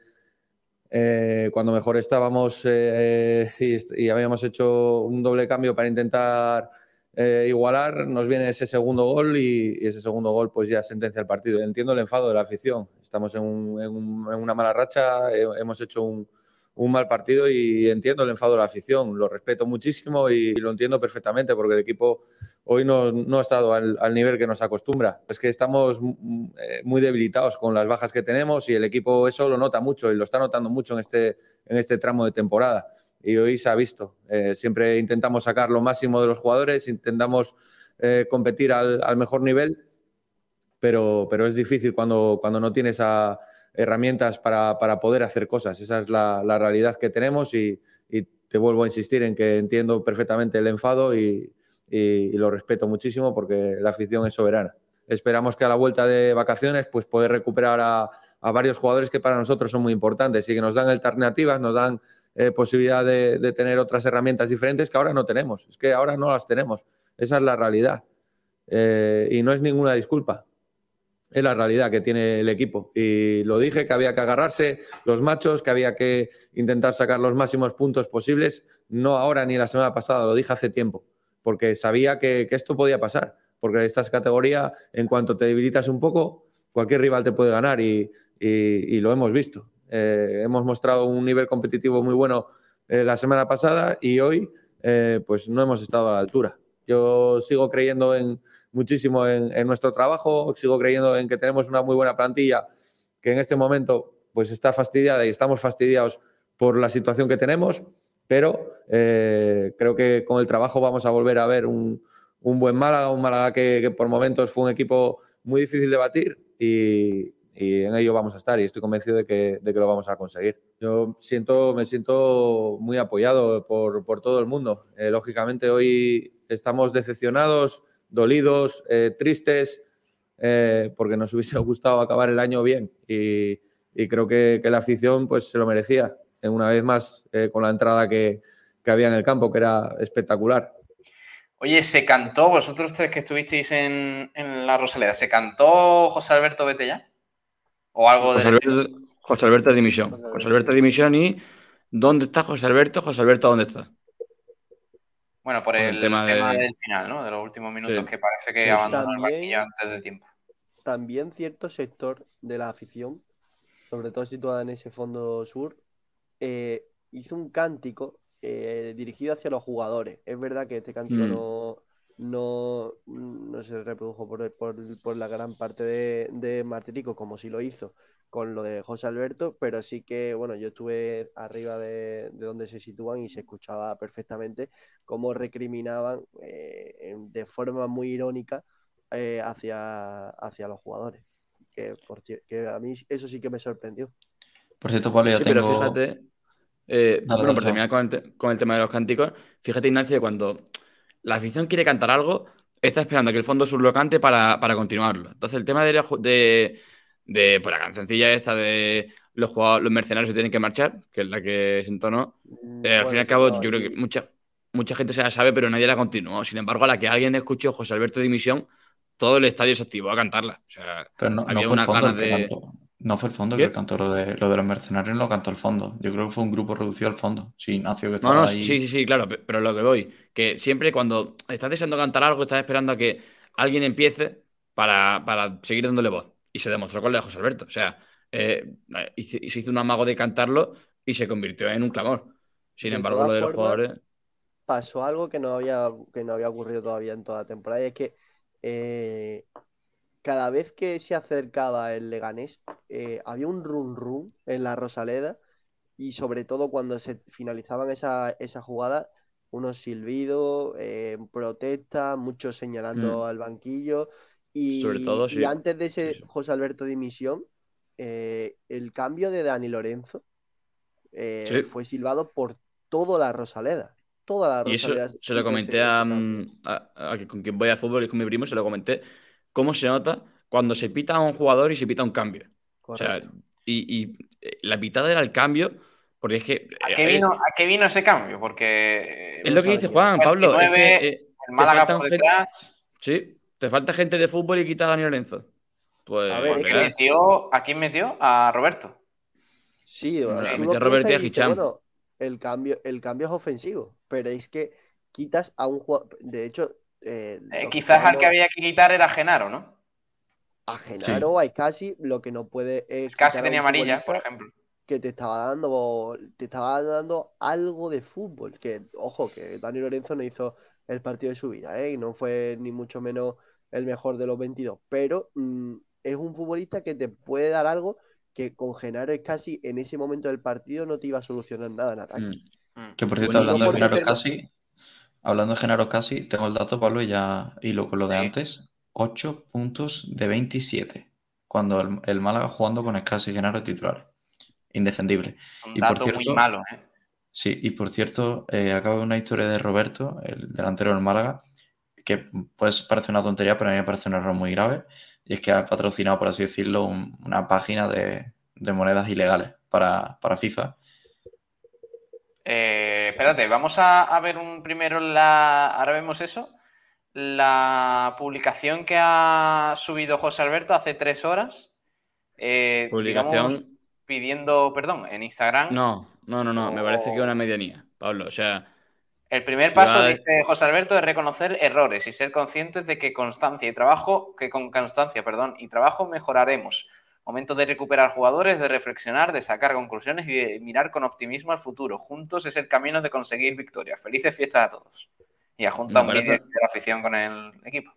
eh, cuando mejor estábamos eh, y, habíamos hecho un doble cambio para intentar eh, igualar, nos viene ese segundo gol y, ese segundo gol pues ya sentencia el partido. Entiendo el enfado de la afición. Estamos en, una mala racha, hemos hecho un, mal partido y entiendo el enfado de la afición. Lo respeto muchísimo y lo entiendo perfectamente porque el equipo hoy no, ha estado al, nivel que nos acostumbra. Es que estamos eh, muy debilitados con las bajas que tenemos y el equipo eso lo nota mucho y lo está notando mucho en este, en este tramo de temporada. Y hoy se ha visto. Eh, siempre intentamos sacar lo máximo de los jugadores, intentamos eh, competir al, mejor nivel, pero, pero es difícil cuando, cuando no tienes herramientas para, poder hacer cosas. Esa es la, realidad que tenemos y, y te vuelvo a insistir en que entiendo perfectamente el enfado y, y, lo respeto muchísimo porque la afición es soberana. Esperamos que a la vuelta de vacaciones pues poder recuperar a, varios jugadores que para nosotros son muy importantes y que nos dan alternativas, nos dan eh, posibilidad de, tener otras herramientas diferentes que ahora no tenemos. Es que ahora no las tenemos. Esa es la realidad. Eh, y no es ninguna disculpa. Es la realidad que tiene el equipo. Y lo dije que había que agarrarse los machos, que había que intentar sacar los máximos puntos posibles. No ahora ni la semana pasada, lo dije hace tiempo porque sabía que, esto podía pasar, porque en esta categoría, en cuanto te debilitas un poco, cualquier rival te puede ganar y, lo hemos visto. Eh, hemos mostrado un nivel competitivo muy bueno eh, la semana pasada y hoy eh, pues no hemos estado a la altura. Yo sigo creyendo en, muchísimo en, nuestro trabajo, sigo creyendo en que tenemos una muy buena plantilla que en este momento pues está fastidiada y estamos fastidiados por la situación que tenemos pero eh, creo que con el trabajo vamos a volver a ver un, buen Málaga, un Málaga que, por momentos fue un equipo muy difícil de batir y, en ello vamos a estar y estoy convencido de que, lo vamos a conseguir. Yo siento, me siento muy apoyado por, todo el mundo. Eh, lógicamente hoy estamos decepcionados, dolidos, eh, tristes, porque nos hubiese gustado acabar el año bien y, creo que, que, la afición pues se lo merecía una vez más eh, con la entrada que, había en el campo, que era espectacular. Oye, se cantó, vosotros tres que estuvisteis en, la Rosaleda, ¿se cantó José Alberto Vete ya? ¿O algo de José, Alberto, José Alberto dimisión. José Alberto dimisión y ¿Dónde está José Alberto? José Alberto, ¿dónde está? Bueno, por el, tema, del final, ¿no? De los últimos minutos que parece que abandonó el banquillo antes de tiempo. También cierto sector de la afición, sobre todo situada en ese fondo sur, eh, hizo un cántico eh, dirigido hacia los jugadores. Es verdad que este cántico mm. no, no, se reprodujo por, la gran parte de, de Martirico como si lo hizo con lo de José Alberto, pero sí que, bueno, yo estuve arriba de, donde se sitúan y se escuchaba perfectamente cómo recriminaban eh, de forma muy irónica eh, hacia, hacia los jugadores. Que, por, que a mí eso sí que me sorprendió. Por cierto, Pablo, ya tengo... Pero fíjate, eh, bueno, por terminar con el, tema de los cánticos, fíjate, Ignacio, cuando la afición quiere cantar algo, está esperando que el fondo sur lo cante para, continuarlo. Entonces, el tema de, de de pues, la cancioncilla esta de los jugadores, los mercenarios se tienen que marchar, que es la que se entonó. Mm, eh, al fin y al cabo, yo creo que mucha, mucha gente se la sabe, pero nadie la continuó. Sin embargo, a la que alguien escuchó José Alberto de Dimisión, todo el estadio se activó a cantarla. O sea, pero no, había fue una ganas de. No fue el fondo que cantó lo de, lo de los mercenarios, lo cantó el fondo. Yo creo que fue un grupo reducido al fondo. Sí, Ignacio que estaba no, no, Sí, sí, sí, claro, pero lo que voy, que siempre cuando estás deseando cantar algo, estás esperando a que alguien empiece para, para seguir dándole voz. Y se demostró con la de José Alberto. O sea, eh, se hizo un amago de cantarlo y se convirtió en un clamor. Sin embargo, lo de los jugadores. Pasó algo que no había, que no había ocurrido todavía en toda la temporada y es que eh, cada vez que se acercaba el Leganés, eh, había un run run en la Rosaleda y sobre todo cuando se finalizaban esa, esa jugada, unos silbidos, protestas, muchos señalando mm. al banquillo. Y, Sobre todo, y antes de ese José Alberto dimisión, eh, el cambio de Dani Lorenzo eh, fue silbado por toda la Rosaleda. Toda la Rosaleda. Y eso se lo comenté a, con quien voy a fútbol y con mi primo, se lo comenté. ¿Cómo se nota cuando se pita a un jugador y se pita un cambio? O sea, y, eh, la pitada era el cambio. Porque es que. ¿A qué, vino, ¿A qué vino ese cambio? Porque. Es lo que dice Juan, Pablo. el Málaga por detrás. Sí, ¿Te falta gente de fútbol y quita a Dani Lorenzo? Pues, a ver, pues metió, ¿a quién metió? A Roberto. Sí, metió a Roberto y a Hicham. el cambio, el cambio es ofensivo, pero es que quitas a un jugador. De hecho, eh, eh, quizás al que había que quitar era Genaro, ¿no? A Genaro, a casi lo que no puede. Es casi tenía amarilla, por ejemplo. Que te estaba dando, te estaba dando algo de fútbol. Que, ojo, que Dani Lorenzo no hizo el partido de su vida, ¿eh? Y no fue ni mucho menos el mejor de los 22, pero mm, es un futbolista que te puede dar algo que con Genaro es casi en ese momento del partido no te iba a solucionar nada en ataque. Mm. Mm. Que por cierto, hablando de Genaro casi, hablando de Genaro casi, tengo el dato, Pablo, y ya hilo con lo de antes. 8 puntos de 27. Cuando el, Málaga jugando con Escasi y Genaro titular. Indefendible. Un dato muy malo, ¿eh? Sí, y por cierto, eh, acabo de una historia de Roberto, el delantero del Málaga, que pues parece una tontería, pero a mí me parece un error muy grave, y es que ha patrocinado, por así decirlo, una página de, monedas ilegales para, FIFA. Eh, espérate, vamos a, ver un primero la. Ahora vemos eso. La publicación que ha subido José Alberto hace tres horas. Eh, publicación. pidiendo perdón en Instagram. No, no, no, no. Me parece que es una medianía, Pablo. O sea, el primer paso, dice José Alberto, es reconocer errores y ser conscientes de que constancia y trabajo, que con constancia, perdón, y trabajo mejoraremos. Momento de recuperar jugadores, de reflexionar, de sacar conclusiones y de mirar con optimismo al futuro. Juntos es el camino de conseguir victoria. Felices fiestas a todos. Y adjunta un vídeo de la afición con el equipo.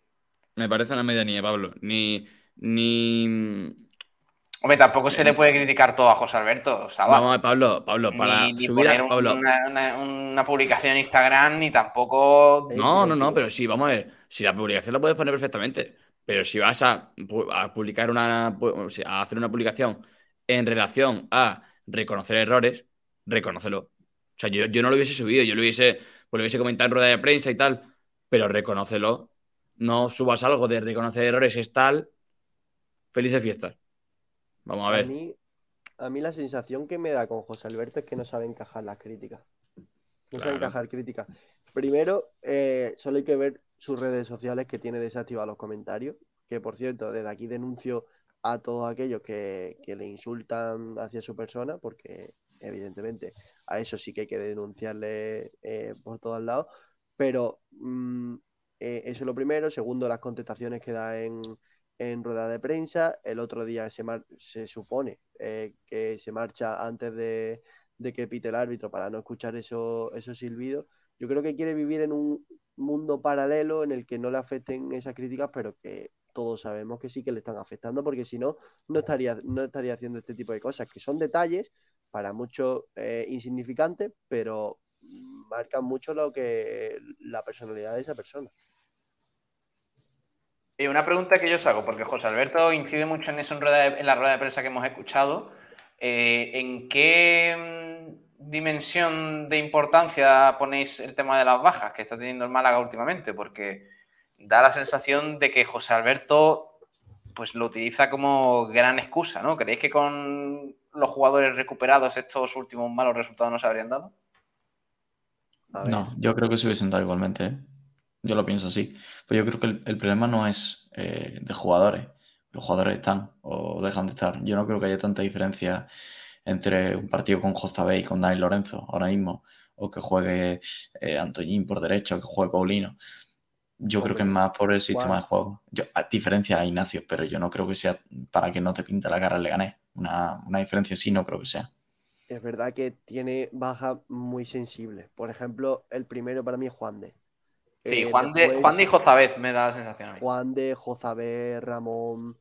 Me parece una medianía, Pablo. Ni, ni Hombre, tampoco se le puede criticar todo a José Alberto. Vamos, Pablo, Pablo, para subir Una, publicación en Instagram ni tampoco. No, no, no, pero sí, vamos a ver. Si la publicación la puedes poner perfectamente, pero si vas a, publicar una. a hacer una publicación en relación a reconocer errores, reconócelo. O sea, yo, no lo hubiese subido, yo lo hubiese, pues lo hubiese comentado en rueda de prensa y tal, pero reconócelo. No subas algo de reconocer errores, es tal. Felices fiestas. Vamos a ver. A mí, la sensación que me da con José Alberto es que no sabe encajar las críticas. No sabe encajar críticas. Primero, eh, solo hay que ver sus redes sociales que tiene desactivados los comentarios. Que por cierto, desde aquí denuncio a todos aquellos que, le insultan hacia su persona, porque evidentemente. A eso sí que hay que denunciarle eh, por todos lados. Pero mm, eh, eso es lo primero. Segundo, las contestaciones que da en, en rueda de prensa. El otro día se, se supone eh, que se marcha antes de, que pite el árbitro para no escuchar eso, esos silbidos. Yo creo que quiere vivir en un mundo paralelo en el que no le afecten esas críticas, pero que todos sabemos que sí que le están afectando, porque si no, no estaría, no estaría haciendo este tipo de cosas, que son detalles para muchos eh, insignificantes, pero marcan mucho lo que la personalidad de esa persona. Y una pregunta que yo os hago, porque José Alberto incide mucho en eso en, la rueda de prensa que hemos escuchado. Eh, ¿En qué dimensión de importancia ponéis el tema de las bajas que está teniendo el Málaga últimamente? Porque da la sensación de que José Alberto pues lo utiliza como gran excusa, ¿no? ¿Creéis que con los jugadores recuperados estos últimos malos resultados no se habrían dado? No, yo creo que se hubiesen dado igualmente. ¿eh? Yo lo pienso así. Pues yo creo que el, problema no es eh, de jugadores. Los jugadores están o dejan de estar. Yo no creo que haya tanta diferencia entre un partido con José y con Dani Lorenzo ahora mismo, o que juegue eh, Antoñín por derecha, o que juegue Paulino. Yo creo que es más por el sistema de juego. Yo, a diferencia a Ignacio, pero yo no creo que sea para que no te pinte la cara el Leganés. Una, una diferencia sí, no creo que sea. Es verdad que tiene bajas muy sensibles. Por ejemplo, el primero para mí es Juan de. Sí, eh, Juan, de, Juan de y Jozabez me da la sensación. A mí. Juan de, Jozabez, Ramón.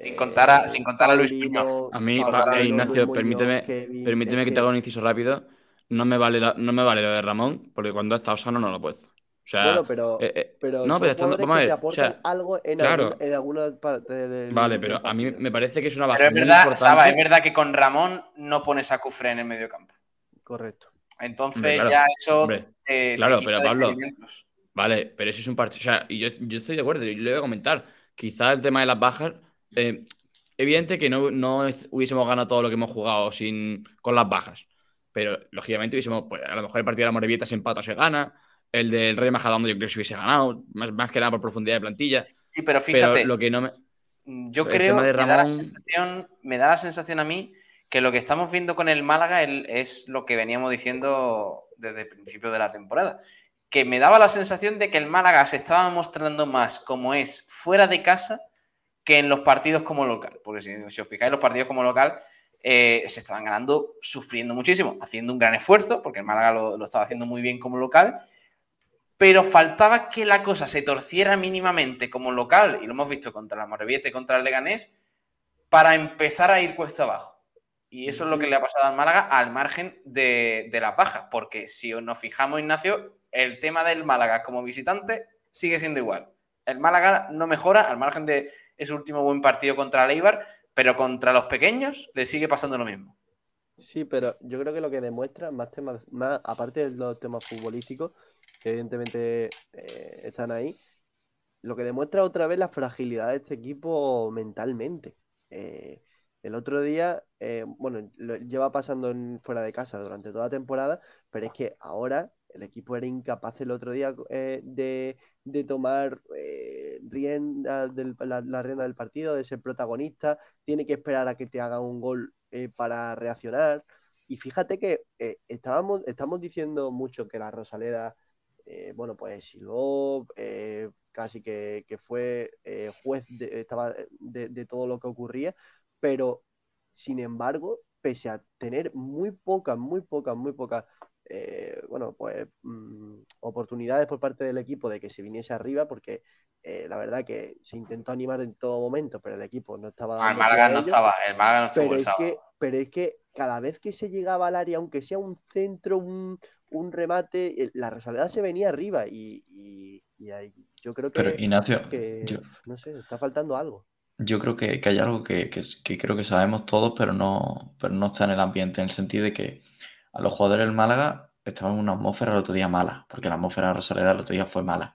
Sin contar a, sin contar a Luis Muñoz. A mí, Ignacio, permíteme, permíteme que te haga un inciso rápido. No me, vale no me vale lo de Ramón, porque cuando ha estado sano no lo puedo. O sea, bueno, pero, eh, eh, pero no, pero estando, vamos a ver, o sea, algo en, claro, en alguna parte del, Vale, pero a mí me parece que es una baja pero es verdad, Saba, es verdad que con Ramón no pones a Cufre en el medio campo. Correcto. Entonces ya eso Claro, pero Pablo, Vale, pero eso es un partido. O sea, y yo, estoy de acuerdo, y le voy a comentar. Quizás el tema de las bajas. Eh, evidente que no, no hubiésemos ganado todo lo que hemos jugado sin, con las bajas. Pero lógicamente hubiésemos. Pues, a lo mejor el partido de la Morevieta se empata o se gana. El del Rey Majadahonda yo creo que se hubiese ganado. Más, más que nada por profundidad de plantilla. Sí, pero fíjate. lo que no me. Yo creo que me, da la sensación, me da la sensación a mí que lo que estamos viendo con el Málaga es lo que veníamos diciendo desde el principio de la temporada que me daba la sensación de que el Málaga se estaba mostrando más como es fuera de casa que en los partidos como local. Porque si, os fijáis, los partidos como local eh, se estaban ganando sufriendo muchísimo, haciendo un gran esfuerzo, porque el Málaga lo, estaba haciendo muy bien como local, pero faltaba que la cosa se torciera mínimamente como local, y lo hemos visto contra la Moreviete y contra el Leganés, para empezar a ir cuesta abajo. Y eso es lo que le ha pasado al Málaga al margen de, de las bajas, porque si nos fijamos, Ignacio, el tema del Málaga como visitante sigue siendo igual. El Málaga no mejora al margen de ese último buen partido contra el Eibar, pero contra los pequeños le sigue pasando lo mismo. Sí, pero yo creo que lo que demuestra más temas, más aparte de los temas futbolísticos, que evidentemente eh, están ahí, lo que demuestra otra vez la fragilidad de este equipo mentalmente. Eh, el otro día, eh, bueno, lo lleva pasando fuera de casa durante toda la temporada, pero es que ahora el equipo era incapaz el otro día eh, de, tomar eh, rienda del, la, rienda del partido, de ser protagonista, tiene que esperar a que te haga un gol eh, para reaccionar. Y fíjate que estábamos, estamos diciendo mucho que la Rosaleda, bueno, pues silbó, casi que, fue juez de, de todo lo que ocurría, pero sin embargo, pese a tener muy pocas, muy pocas, muy pocas eh, bueno, pues mm, oportunidades por parte del equipo de que se viniese arriba, porque eh, la verdad que se intentó animar en todo momento, pero el equipo no estaba. Ah, el Málaga no estaba, el Málaga no estuvo pero es, que, pero es que cada vez que se llegaba al área, aunque sea un centro, un, remate, la Rosaleda se venía arriba y, yo creo que. Pero Ignacio, no sé, está faltando algo. Yo creo que, hay algo que, que, creo que sabemos todos, pero no, pero no está en el ambiente, en el sentido de que a los jugadores del Málaga estaban en una atmósfera el otro día mala, porque la atmósfera de Rosaleda el otro día fue mala.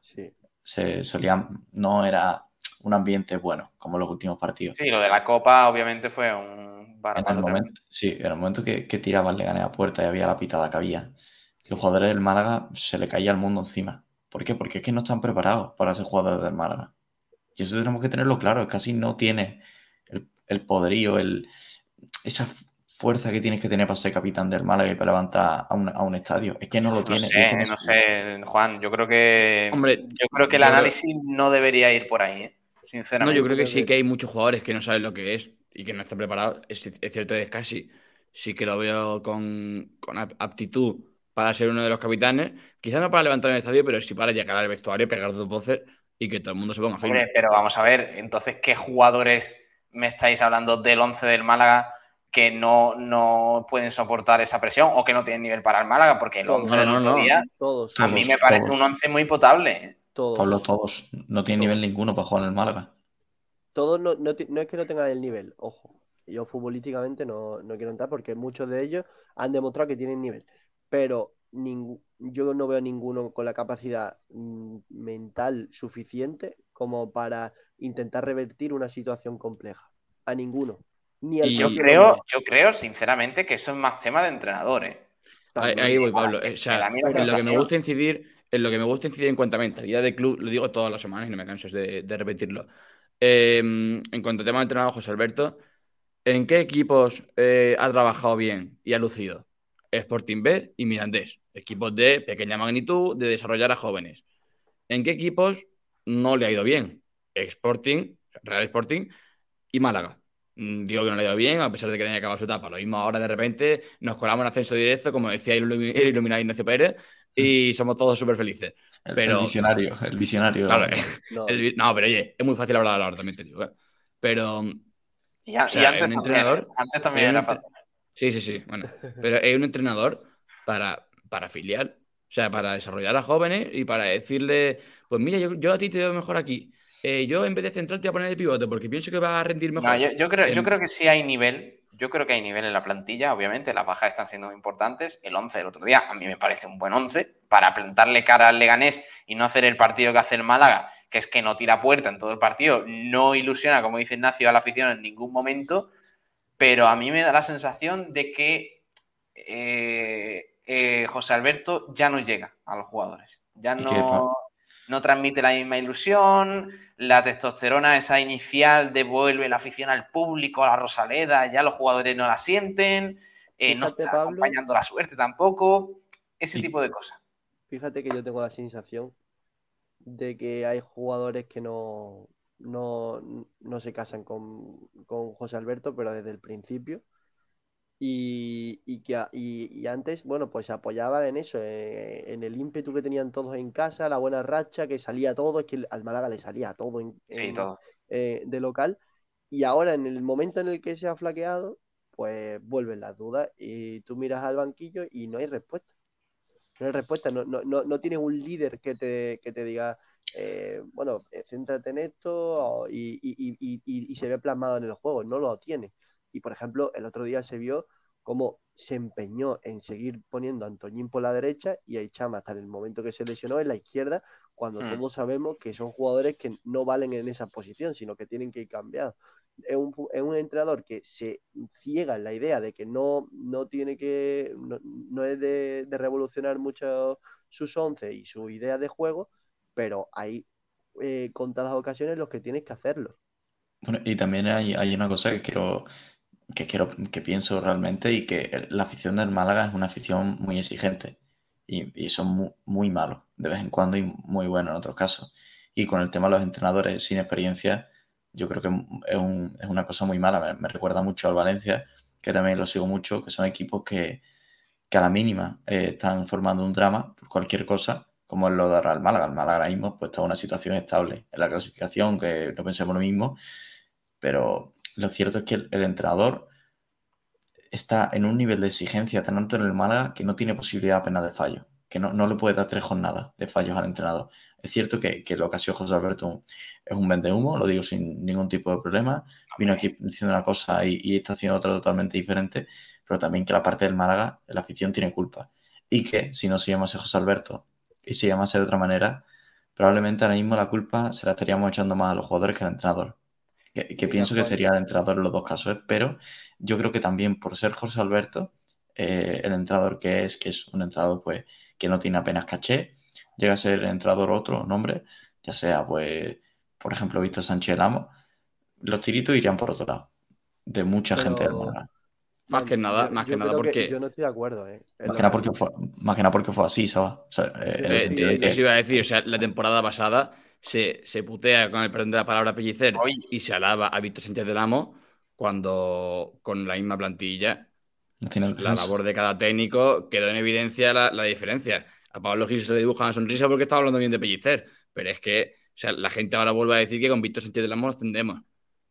Se solía, no era un ambiente bueno, como los últimos partidos. Sí, lo de la Copa obviamente fue un en el momento, Sí, en el momento que, que tiraban, le gané a puerta y había la pitada que había. Los jugadores del Málaga se le caía el mundo encima. ¿Por qué? Porque es que no están preparados para ser jugadores del Málaga. Y eso tenemos que tenerlo claro. Casi no tiene el, el poderío, el, esa fuerza que tienes que tener para ser capitán del Málaga y para levantar a un, estadio. Es que no lo tiene. No sé, no sé, Juan. Yo creo que. Hombre, yo creo que el análisis no debería ir por ahí, ¿eh? sinceramente. No, yo creo que sí que hay muchos jugadores que no saben lo que es y que no están preparados. Es, cierto, es casi. Sí que lo veo con, aptitud para ser uno de los capitanes. Quizás no para levantar el estadio, pero sí para llegar al vestuario, pegar dos voces y que todo el mundo se ponga firme. pero vamos a ver, entonces, ¿qué jugadores me estáis hablando del 11 del Málaga que no, no pueden soportar esa presión o que no tienen nivel para el Málaga? Porque el 11 del otro día, a mí me parece un 11 muy potable. Todos. Pablo, todos. No tiene nivel ninguno para jugar en el Málaga. Todos no, no, es que no tengan el nivel, ojo. Yo futbolísticamente no, no quiero entrar porque muchos de ellos han demostrado que tienen nivel. Pero yo no veo ninguno con la capacidad mm, mental suficiente como para intentar revertir una situación compleja. A ninguno. Ni y yo creo, yo creo, sinceramente, que eso es más tema de entrenadores. Ahí, voy, Pablo. en lo que me gusta incidir, en lo que me gusta incidir en cuanto a mentalidad de club, lo digo todas las semanas y no me canso de, repetirlo. Em, en cuanto al tema de entrenador, José Alberto, ¿en qué equipos eh, ha trabajado bien y ha lucido? Sporting B y Mirandés, equipos de pequeña magnitud, de desarrollar a jóvenes. ¿En qué equipos no le ha ido bien? Sporting, Real Sporting y Málaga. Mm, digo que no le ha ido bien, a pesar de que no haya acabado su etapa. Lo mismo ahora de repente nos colamos en ascenso directo, como decía el iluminado Ignacio Pérez, y somos todos súper felices. Pero, el visionario, el visionario. no. pero oye, es muy fácil hablar ahora, también te digo. ¿eh? Pero. Y, antes, un entrenador, antes también era fácil. Sí, sí, sí. Bueno, pero es un entrenador para, para filial. O sea, para desarrollar a jóvenes y para decirle, pues mira, yo, a ti te veo mejor aquí. Eh, yo en vez de central te voy a poner de pivote porque pienso que va a rendir mejor. yo, creo, yo creo que sí hay nivel. Yo creo que hay nivel en la plantilla, obviamente. Las bajas están siendo importantes. El 11 del otro día, a mí me parece un buen 11 para plantarle cara al Leganés y no hacer el partido que hace el Málaga, que es que no tira puerta en todo el partido, no ilusiona, como dice Ignacio, a la afición en ningún momento pero a mí me da la sensación de que eh, eh, José Alberto ya no llega a los jugadores. Ya no, no transmite la misma ilusión, la testosterona esa inicial devuelve la afición al público, a la Rosaleda, ya los jugadores no la sienten, eh, no está acompañando la suerte tampoco, ese tipo de cosas. Fíjate que yo tengo la sensación de que hay jugadores que no, no, no se casan con, con, José Alberto, pero desde el principio. Y, y que, y, antes, bueno, pues se apoyaba en eso, eh, en el ímpetu que tenían todos en casa, la buena racha, que salía todo, es que al Málaga le salía todo, en, eh, de local. Y ahora, en el momento en el que se ha flaqueado, pues vuelven las dudas y tú miras al banquillo y no hay respuesta. No hay respuesta, no, no, no, no tienes un líder que te, que te diga, eh, bueno, eh, céntrate en esto y, se ve plasmado en el juego, no lo tiene. Y por ejemplo, el otro día se vio cómo se empeñó en seguir poniendo a Antoñín por la derecha y a Ichama hasta el momento que se lesionó en la izquierda, cuando hmm. todos sabemos que son jugadores que no valen en esa posición, sino que tienen que ir cambiados. Es un, entrenador que se ciega en la idea de que no, no tiene que, no, es de, de, revolucionar mucho sus once y su idea de juego, pero hay eh, contadas ocasiones en los que tienes que hacerlo. Bueno, y también hay, una cosa que quiero, que quiero, que pienso realmente y que la afición del Málaga es una afición muy exigente y, son muy, malos de vez en cuando y muy buenos en otros casos. Y con el tema de los entrenadores sin experiencia, yo creo que es, una cosa muy mala. Me, recuerda mucho al Valencia, que también lo sigo mucho, que son equipos que, a la mínima eh, están formando un drama por cualquier cosa como lo dará el Málaga. El Málaga ahora mismo pues, está en una situación estable en la clasificación, que no pensemos lo mismo, pero lo cierto es que el, entrenador está en un nivel de exigencia tan alto en el Málaga que no tiene posibilidad apenas de fallo, que no, le puede dar tres jornadas de fallos al entrenador. Es cierto que, lo que ha sido José Alberto es un vende humo, lo digo sin ningún tipo de problema. Vino aquí diciendo una cosa y, y, está haciendo otra totalmente diferente, pero también que la parte del Málaga, la afición tiene culpa. Y que si no se llamase José Alberto y si llamase de otra manera, probablemente ahora mismo la culpa se la estaríamos echando más a los jugadores que al entrenador. Que, pienso que sería el entrenador en los dos casos, ¿eh? pero yo creo que también por ser José Alberto, eh, el entrenador que es, que es un entrenador pues, que no tiene apenas caché, llega a ser el entrenador otro nombre, ya sea, pues, por ejemplo, visto Sánchez Lamo, los tiritos irían por otro lado, de mucha gente del Más que nada, más que nada porque. Yo no estoy de acuerdo, ¿eh? Más que, nada porque fue, más que nada porque fue así, ¿sabes? O sea, eh, Eso iba a decir, o sea, la temporada pasada se, se putea con el perdón de la palabra pellicer y se alaba a Víctor Sánchez del Amo cuando con la misma plantilla la labor de cada técnico quedó en evidencia la, la diferencia. A Pablo Gil se le dibuja una sonrisa porque estaba hablando bien de Pellicer, pero es que o sea, la gente ahora vuelve a decir que con Víctor Sánchez del Amo ascendemos.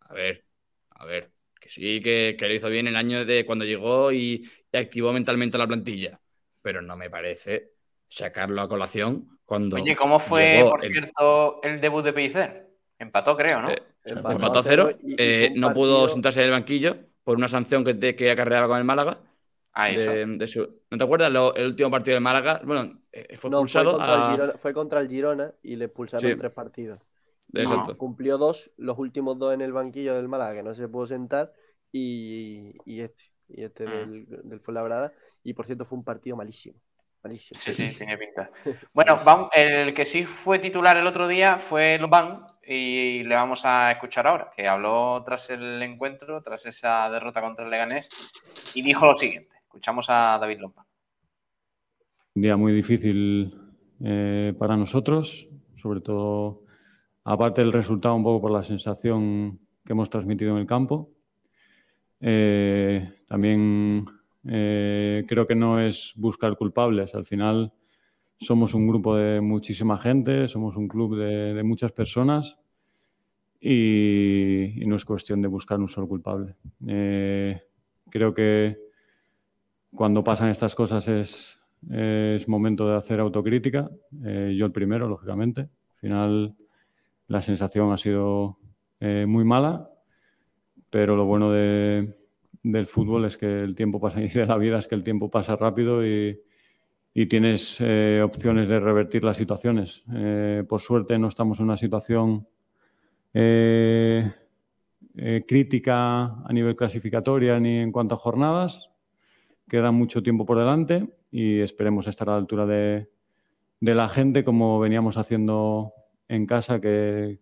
A ver, a ver, que sí, que, que, lo hizo bien el año de cuando llegó y, activó mentalmente la plantilla, pero no me parece sacarlo a colación cuando. Oye, ¿cómo fue, por cierto, el debut de Pellicer? Empató, creo, ¿no? Eh, empató, a cero. Eh, no pudo sentarse en el banquillo por una sanción que, que acarreaba con el Málaga. Ah, eso. ¿No te acuerdas el último partido del Málaga? Bueno, eh, fue expulsado. fue, contra el Girona, y le expulsaron tres partidos. Exacto. Cumplió dos, los últimos dos en el banquillo del Málaga, que no se pudo sentar, y, este, y este ah. del, del Fuenlabrada. Y por cierto, fue un partido malísimo. Malísimo. Sí, sí, tiene pinta. Bueno, vamos, el que sí fue titular el otro día fue Lobán, y le vamos a escuchar ahora, que habló tras el encuentro, tras esa derrota contra el Leganés, y dijo lo siguiente. Escuchamos a David Lomba. Un día muy difícil eh, para nosotros, sobre todo aparte del resultado, un poco por la sensación que hemos transmitido en el campo. Eh, también eh, creo que no es buscar culpables. Al final somos un grupo de muchísima gente, somos un club de, muchas personas y, no es cuestión de buscar un solo culpable. Eh, creo que cuando pasan estas cosas es, momento de hacer autocrítica. Eh, yo el primero, lógicamente. Al final la sensación ha sido muy mala, pero lo bueno del fútbol es que el tiempo pasa y de la vida es que el tiempo pasa rápido y, y tienes eh, opciones de revertir las situaciones. Eh, por suerte no estamos en una situación eh, crítica a nivel clasificatoria ni en cuanto a jornadas. Queda mucho tiempo por delante y esperemos estar a la altura de, la gente como veníamos haciendo en casa, que,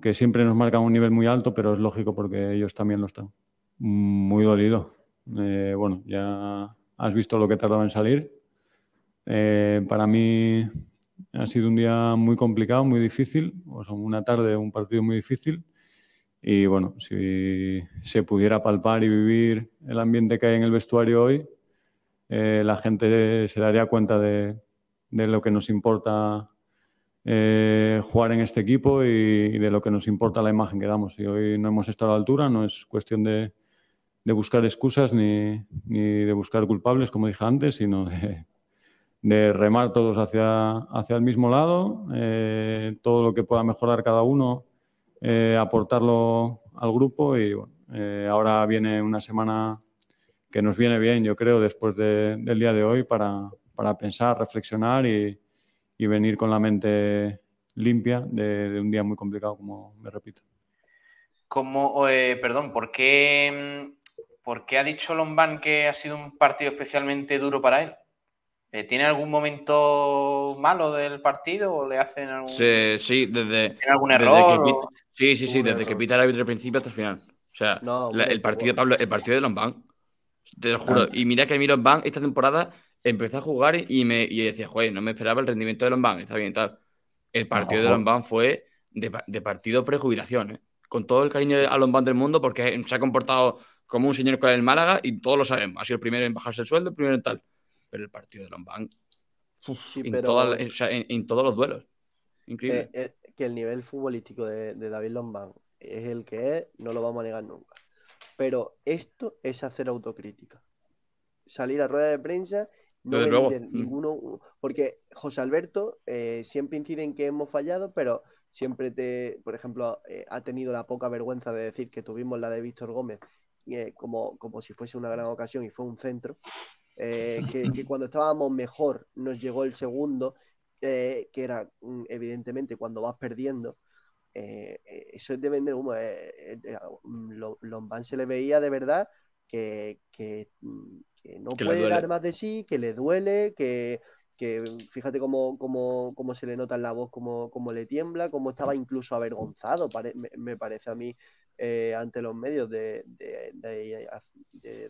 que siempre nos marcan un nivel muy alto, pero es lógico porque ellos también lo están. Muy dolido. bueno, ya has visto lo que tardaba en salir eh, para mí ha sido un día muy complicado, muy difícil, una tarde, un partido muy difícil. Y bueno, si se pudiera palpar y vivir el ambiente que hay en el vestuario hoy, eh, la gente se daría cuenta de, lo que nos importa eh, jugar en este equipo y, de lo que nos importa la imagen que damos. Y hoy no hemos estado a la altura, no es cuestión de, buscar excusas ni, ni, de buscar culpables, como dije antes, sino de, de remar todos hacia, hacia el mismo lado, eh, todo lo que pueda mejorar cada uno, eh, aportarlo al grupo y bueno, eh, ahora viene una semana que nos viene bien, yo creo, después del día de hoy para, para pensar, reflexionar y, y, venir con la mente limpia de, un día muy complicado, como me repito. Como, perdón, ¿por qué, ¿por qué ha dicho Lombán que ha sido un partido especialmente duro para él? Eh, ¿Tiene algún momento malo del partido o le hacen algún, sí, sí, desde, ¿tiene algún error? sí, sí, sí, desde que pita el árbitro al principio hasta el final. O sea, el, partido, Pablo, el partido de Lombán, te lo juro. Y mira que Miro Lombán esta temporada empezó a jugar y me y decía, joder, no me esperaba el rendimiento de Lombán, está bien tal. El partido de Lombán fue de, partido prejubilación, ¿eh? con todo el cariño a Lombán del mundo porque se ha comportado como un señor con el Málaga y todos lo sabemos. Ha sido el primero en bajarse el sueldo, el primero en tal pero el partido de Lombán en, todos los duelos. Increíble. Eh, eh, que el nivel futbolístico de, David Lombán es el que es, no lo vamos a negar nunca. Pero esto es hacer autocrítica. Salir a rueda de prensa, no mm. ninguno. Porque José Alberto eh, siempre incide en que hemos fallado, pero siempre te, por ejemplo, ha tenido la poca vergüenza de decir que tuvimos la de Víctor Gómez como, como si fuese una gran ocasión y fue un centro. Eh, que, cuando estábamos mejor nos llegó el segundo, eh, que era mm, evidentemente cuando vas perdiendo. Eh, eso es de vender humo. Mm, Lombán se le veía de verdad que, mm, no puede dar más de sí, que le duele, que, fíjate cómo, cómo, se le nota en la voz, cómo, cómo le tiembla, cómo estaba incluso avergonzado, me, parece a mí, eh, ante los medios de,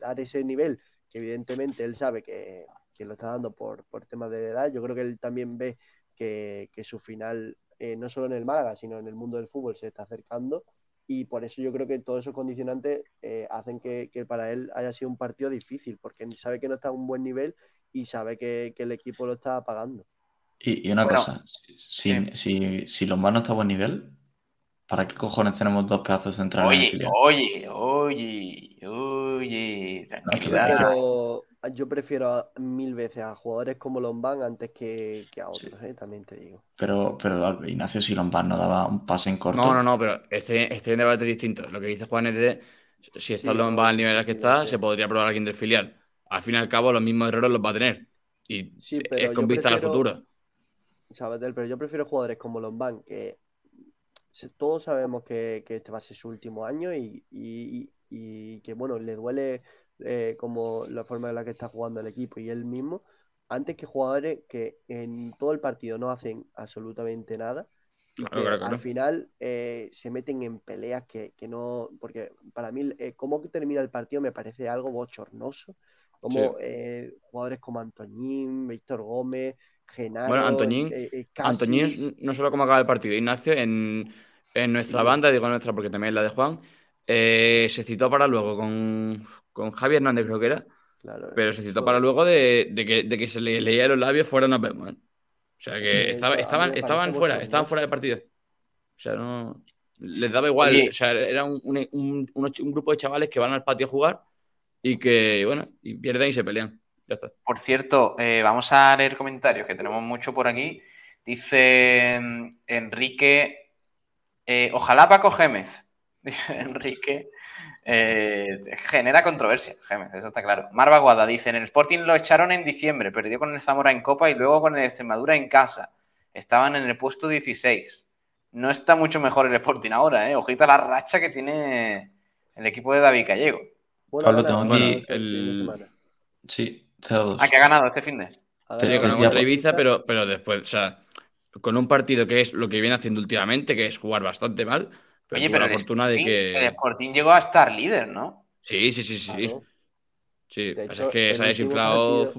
dar ese nivel, que evidentemente él sabe que, lo está dando por, por temas de edad, yo creo que él también ve que, su final, eh, no solo en el Málaga, sino en el mundo del fútbol, se está acercando y por eso yo creo que todos esos condicionantes eh, hacen que, para él haya sido un partido difícil, porque sabe que no está a un buen nivel y sabe que, el equipo lo está pagando. Y, una cosa, si, si, si no está a buen nivel, ¿para qué cojones tenemos dos pedazos centrales? Oye, oye, oye, oye, yo prefiero mil veces a jugadores como Lombán antes que, a otros, ¿eh? también te digo. Pero, pero Ignacio, si Lombán no daba un pase en corto. No, no, no, pero este, este debate distinto. Lo que dice Juan es de si está Lombán al nivel al que está, se podría probar alguien del filial. Al fin y al cabo, los mismos errores los va a tener. Y es con vista al futuro. Sabes, pero yo prefiero jugadores como Lombán, que todos sabemos que, este va a ser su último año y, y que, bueno, le duele eh, como la forma en la que está jugando el equipo y él mismo, antes que jugadores que en todo el partido no hacen absolutamente nada y que al final eh, se meten en peleas que, no, porque para mí eh, cómo termina el partido me parece algo bochornoso, como jugadores como Antoñín, Víctor Gómez, Genaro. Bueno, Antoñín, Antoñín no solo cómo acaba el partido, Ignacio, en, en nuestra banda, digo nuestra porque también es la de Juan, se citó para luego con, con Javier Hernández, creo que era. pero se citó para luego de, que, se le leía los labios fuera no vemos. ¿eh? O sea que estaban, estaban fuera, estaban fuera del partido. O sea, no. Les daba igual. O sea, era un, grupo de chavales que van al patio a jugar y que, bueno, y pierden y se pelean. Ya está. Por cierto, eh, vamos a leer comentarios que tenemos mucho por aquí. Dice mm, Enrique, eh, ojalá Paco Gémez. Dice Enrique, eh, genera controversia, Gémez, eso está claro. Marva Guada dice: En el Sporting lo echaron en diciembre, perdió con el Zamora en Copa y luego con el Extremadura en casa. Estaban en el puesto 16. No está mucho mejor el Sporting ahora, ¿eh? Ojita la racha que tiene el equipo de David Gallego. Pablo, tengo aquí el. Sí, 0-2. Ah, que ha ganado este fin de. Sí, con contra Ibiza, pero, pero después, o sea, con un partido que es lo que viene haciendo últimamente, que es jugar bastante mal Oye, pero la fortuna de que... el Sporting llegó a estar líder, ¿no? Sí, sí, sí, sí. Sí, es que se ha desinflado.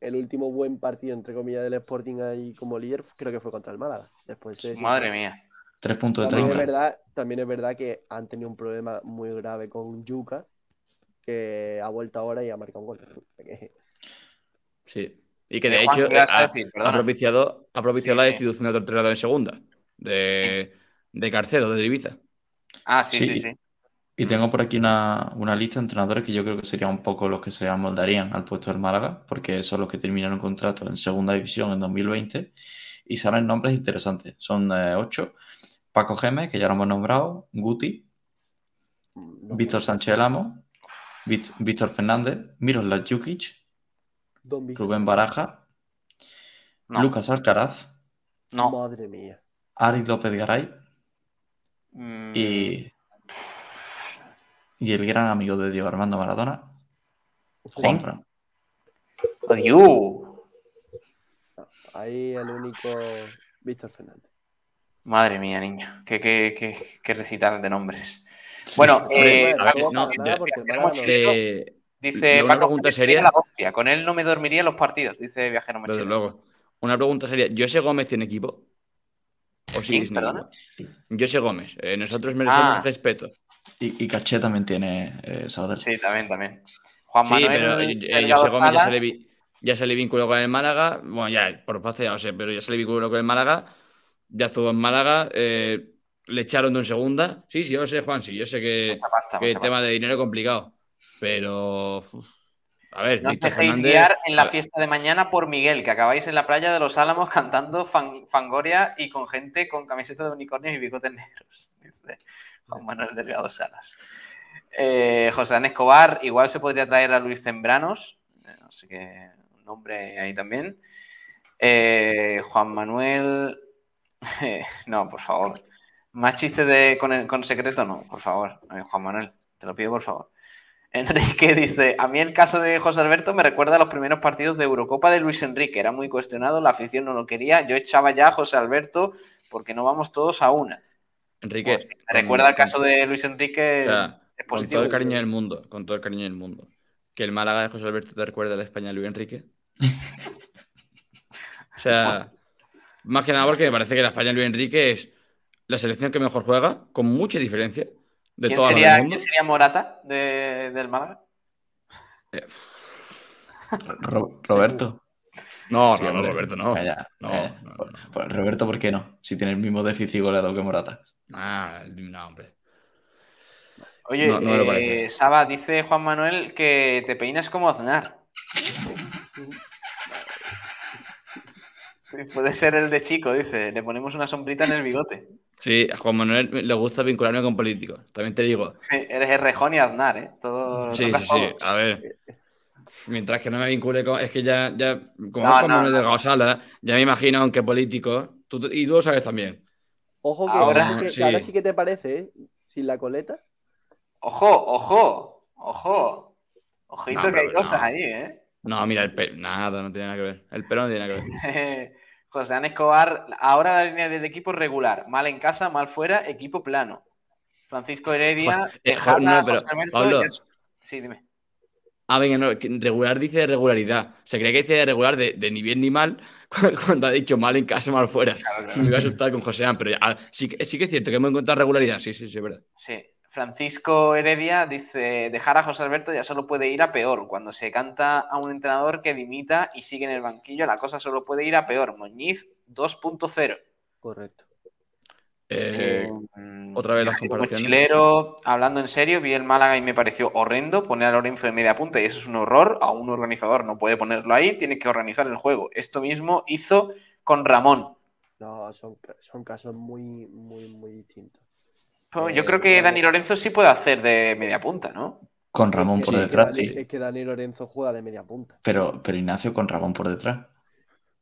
el último buen partido, entre comillas, del Sporting ahí como líder, creo que fue contra el Málaga. Después Madre mía. Tres puntos de también Es verdad, también es verdad que han tenido un problema muy grave con Yuka, que ha vuelto ahora y ha marcado un gol. Sí. Y que de hecho ha, propiciado, ha propiciado la destitución de otro entrenador en segunda, de, de Carcedo, de Ibiza. Ah, sí, sí, sí. Y tengo por aquí una, lista de entrenadores que yo creo que serían un poco los que se amoldarían al puesto del Málaga, porque son los que terminaron contrato en segunda división en 2020 y salen nombres interesantes. Son eh, ocho. Paco Gemes, que ya lo hemos nombrado, Guti, Víctor Sánchez Elamo, Víctor Fernández, Miroslav Jukic, Rubén Baraja, Lucas Alcaraz, no. Madre mía. Ari López Garay, Mm. Y, y el gran amigo de Diego Armando Maradona, Juan Fran. Adiós. Ahí el único Víctor Fernández. Madre mía, niño. Qué, qué, qué, qué recital de nombres. Bueno, eh, dice una pregunta sería la hostia. Con él no me dormiría en los partidos, dice Viajero Desde luego. Una pregunta sería, ¿José Gómez tiene equipo? ¿O sí, perdona? José Gómez. Eh, nosotros merecemos ah. respeto. Y, Caché también tiene eh, Sí, también, también. Juan Manuel. Sí, pero eh, José Gómez ya se, le, ya se, le, vinculó con el Málaga. Bueno, ya, por parte ya lo sé, pero ya se le vinculó con el Málaga. Ya estuvo en Málaga. le echaron de un segunda. Sí, sí, yo sé, Juan, sí, yo sé que, el tema de dinero es complicado. Pero. A ver, no os dejéis guiar en la fiesta de mañana por Miguel, que acabáis en la playa de los Álamos cantando Fangoria y con gente con camiseta de unicornios y bigotes negros, dice Juan Manuel Delgado Salas. Eh, José Daniel Escobar, igual se podría traer a Luis Zembranos, eh, no sé qué nombre ahí también. Eh, Juan Manuel, no, por favor. Más chistes de, con, con secreto, no, por favor. Juan Manuel, te lo pido por favor. Enrique dice, a mí el caso de José Alberto me recuerda a los primeros partidos de Eurocopa de Luis Enrique, era muy cuestionado, la afición no lo quería, yo echaba ya a José Alberto porque no vamos todos a una. Enrique. Pues me recuerda el caso de Luis Enrique. o sea, es con todo el cariño del mundo, con todo el cariño del mundo. Que el Málaga de José Alberto te recuerda a la España de Luis Enrique. o sea, más que nada porque me parece que la España de Luis Enrique es la selección que mejor juega, con mucha diferencia de ¿Quién sería, del mundo. quién sería Morata de- del Málaga? Eh, Ro- Roberto. No, Sí, no. Roberto, no. Calla, No, calla. no, no, no. Roberto, ¿por qué no? Si tiene el mismo déficit goleador que Morata. Ah, no, hombre. Oye, eh. Saba, dice Juan Manuel que te peinas como Aznar. Puede ser el de chico, dice. Le ponemos una sombrita en el bigote. Sí, a Juan Manuel le gusta vincularme con políticos. También te digo. Sí, eres el Rejón y Aznar, ¿eh? Todo Sí, sí, sí. A ver. Mientras que no me vincule con. Es que ya, ya como No, es Juan no, Manuel no. Delgado Sala, ya me imagino, aunque político. tú- y tú lo sabes también. Ojo que Ahora- ahora, sí que, ahora sí que te parece, ¿eh? Sin la coleta. Ojo, ojo, ojo. Ojito No, que hay cosas no. ahí, ¿eh? No, mira, el pelo. Nada, no tiene nada que ver. El pelo no tiene nada que ver. José Ana Escobar, ahora la línea del equipo es regular. Mal en casa, mal fuera, equipo plano. Francisco Heredia, Joder, eh, Tejada, no, pero, José Alberto, Pablo. ya- Sí, dime. Ah, venga, no, regular dice regularidad. Se creía que dice regular de, de ni bien ni mal cuando ha dicho mal en casa, mal fuera. Claro, claro. Me iba a asustar con José An, pero ya, sí, sí que es cierto que hemos encontrado regularidad. Sí, sí, sí, es verdad. Sí. Francisco Heredia dice, dejar a José Alberto ya solo puede ir a peor. Cuando se canta a un entrenador que dimita y sigue en el banquillo, la cosa solo puede ir a peor. Moñiz 2.0. Correcto. Eh, Mm, otra vez las comparaciones. Mochilero, hablando en serio, vi el Málaga y me pareció horrendo poner a Lorenzo de media punta y eso es un horror. A un organizador no puede ponerlo ahí, tiene que organizar el juego. Esto mismo hizo con Ramón. No, son, son casos muy, muy, muy distintos. Pues yo Eh, creo que. Dani Lorenzo sí puede hacer de media punta, ¿no? Con Ramón por Es que detrás, Dani- sí. Es que Dani Lorenzo juega de media punta. Pero, pero Ignacio con Ramón por detrás.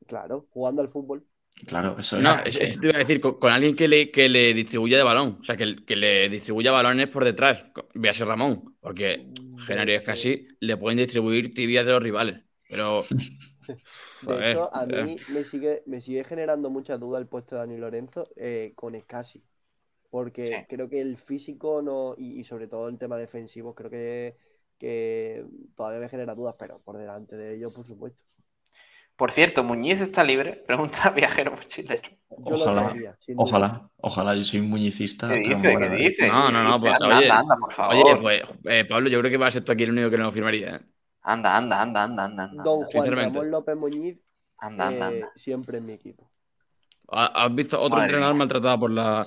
Claro, jugando al fútbol. Claro, eso No, es. es- eso te iba a decir, con, con alguien que le, que le distribuya de balón. O sea, que, que le distribuya balones por detrás. Véase Ramón. Porque Genario es que así le pueden distribuir tibias de los rivales. Pero. De hecho, a eh. mí me sigue, me sigue generando mucha duda el puesto de Dani Lorenzo eh, con Escasi. Porque Sí. creo que el físico no, y, y sobre todo el tema defensivo, creo que, que todavía me genera dudas, pero por delante de ello, por supuesto. Por cierto, Muñiz está libre, pregunta Viajero Mochilero. Ojalá, sabía. Ojalá, ojalá, yo soy muñicista. ¿Qué pero dice? ¿Qué de- dice? No, no, no, pues, anda, oye, anda, anda, por favor. Oye, pues, eh, Pablo, yo creo que va a ser tú aquí el único que no lo firmaría. ¿eh? Anda, anda, anda, anda, anda. anda, Don Juan. Ramón López Muñiz, anda, anda, eh, anda. siempre en mi equipo. ¿Ha- ¿Has visto otro Madre entrenador mía. maltratado por la.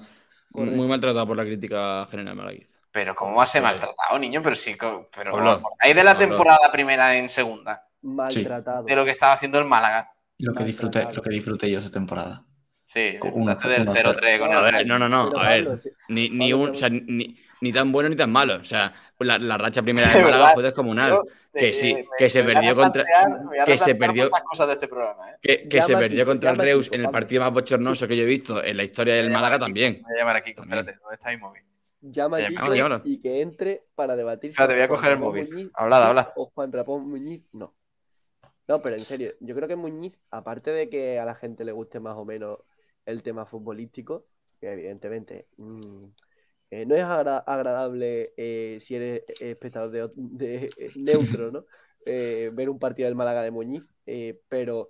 Correcto. Muy maltratado por la crítica general malaguista? Pero ¿cómo va a ser Pues- maltratado, niño? Pero sí, pero ¿acordáis de la temporada primera en segunda? Maltratado. De lo que estaba haciendo el Málaga. Lo que disfruté, lo que disfruté yo esa temporada. Sí, disfrutaste del uno 0-3 con cero. el A ver, Real. no, no, no. A ver, ni, ni, Pablo, un, te- o sea, ni, ni tan bueno ni tan malo. O sea, la, la racha primera De Málaga fue descomunal. Yo, que eh, sí, me- que se me perdió contra- que se perdió- muchas cosas de este programa, ¿eh? Que, que se perdió contra el Reus en el partido más bochornoso que yo he visto en la historia del Málaga también. Voy a llamar a Kiko, También. espérate, ¿dónde está mi móvil? Llama a Oye, Kiko llámalo, llámalo. y que entre para debatir. Espérate, sobre voy a coger el móvil. Muñiz Hablad. O Juan Ramón Muñiz, no. No, pero en serio, yo creo que Muñiz, aparte de que a la gente le guste más o menos el tema futbolístico, que evidentemente mm, eh, no es agra- agradable eh, si eres espectador de, eh, neutro, ¿no? Eh, ver un partido del Málaga de Muñiz, eh, pero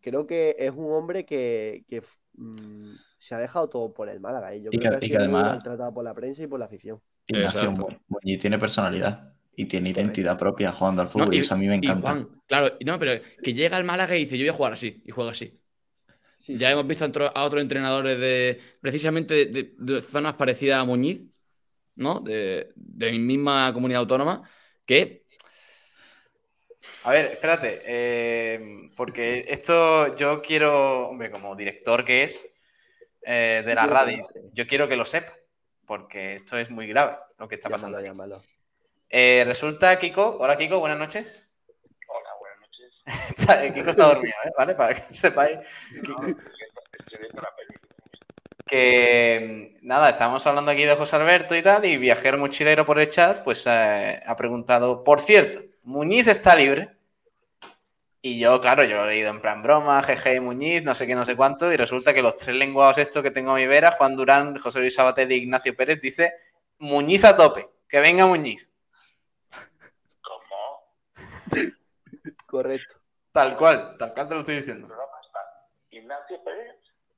creo que es un hombre que, que, mm, se ha dejado todo por el Málaga. Y yo Y creo que- que, y ha que además- maltratado por la prensa y por la afición. Muñiz tiene personalidad y tiene identidad propia jugando al fútbol No, y, eso a mí me y encanta. Juan, claro, no, pero que llega al Málaga y dice, yo voy a jugar así, y juega así. Sí, Ya hemos visto a otro- a otros entrenadores de precisamente de, zonas parecidas a Muñiz, ¿no? De, de mi misma comunidad autónoma, que A ver, espérate, eh, porque esto yo quiero, hombre, como director que es eh, de la radio, yo quiero que lo sepa, porque esto es muy grave lo que está pasando. Llámalo, llámalo. Eh, resulta, Kiko, hola Kiko, buenas noches. Kiko está dormido, ¿eh? ¿vale? Para que sepáis. Que mm, nada, estábamos hablando aquí de José Alberto y tal, y Viajero Mochilero por el chat, pues eh, ha preguntado, por cierto, Muñiz está libre. Y yo, claro, yo lo he leído en plan broma, jeje, Muñiz, no sé qué, no sé cuánto, y resulta que los tres lenguados estos que tengo a mi vera, Juan Durán, José Luis Sabater y Ignacio Pérez, dice Muñiz a tope, que venga Muñiz. ¿Cómo? Correcto. Tal cual, tal cual te lo estoy diciendo.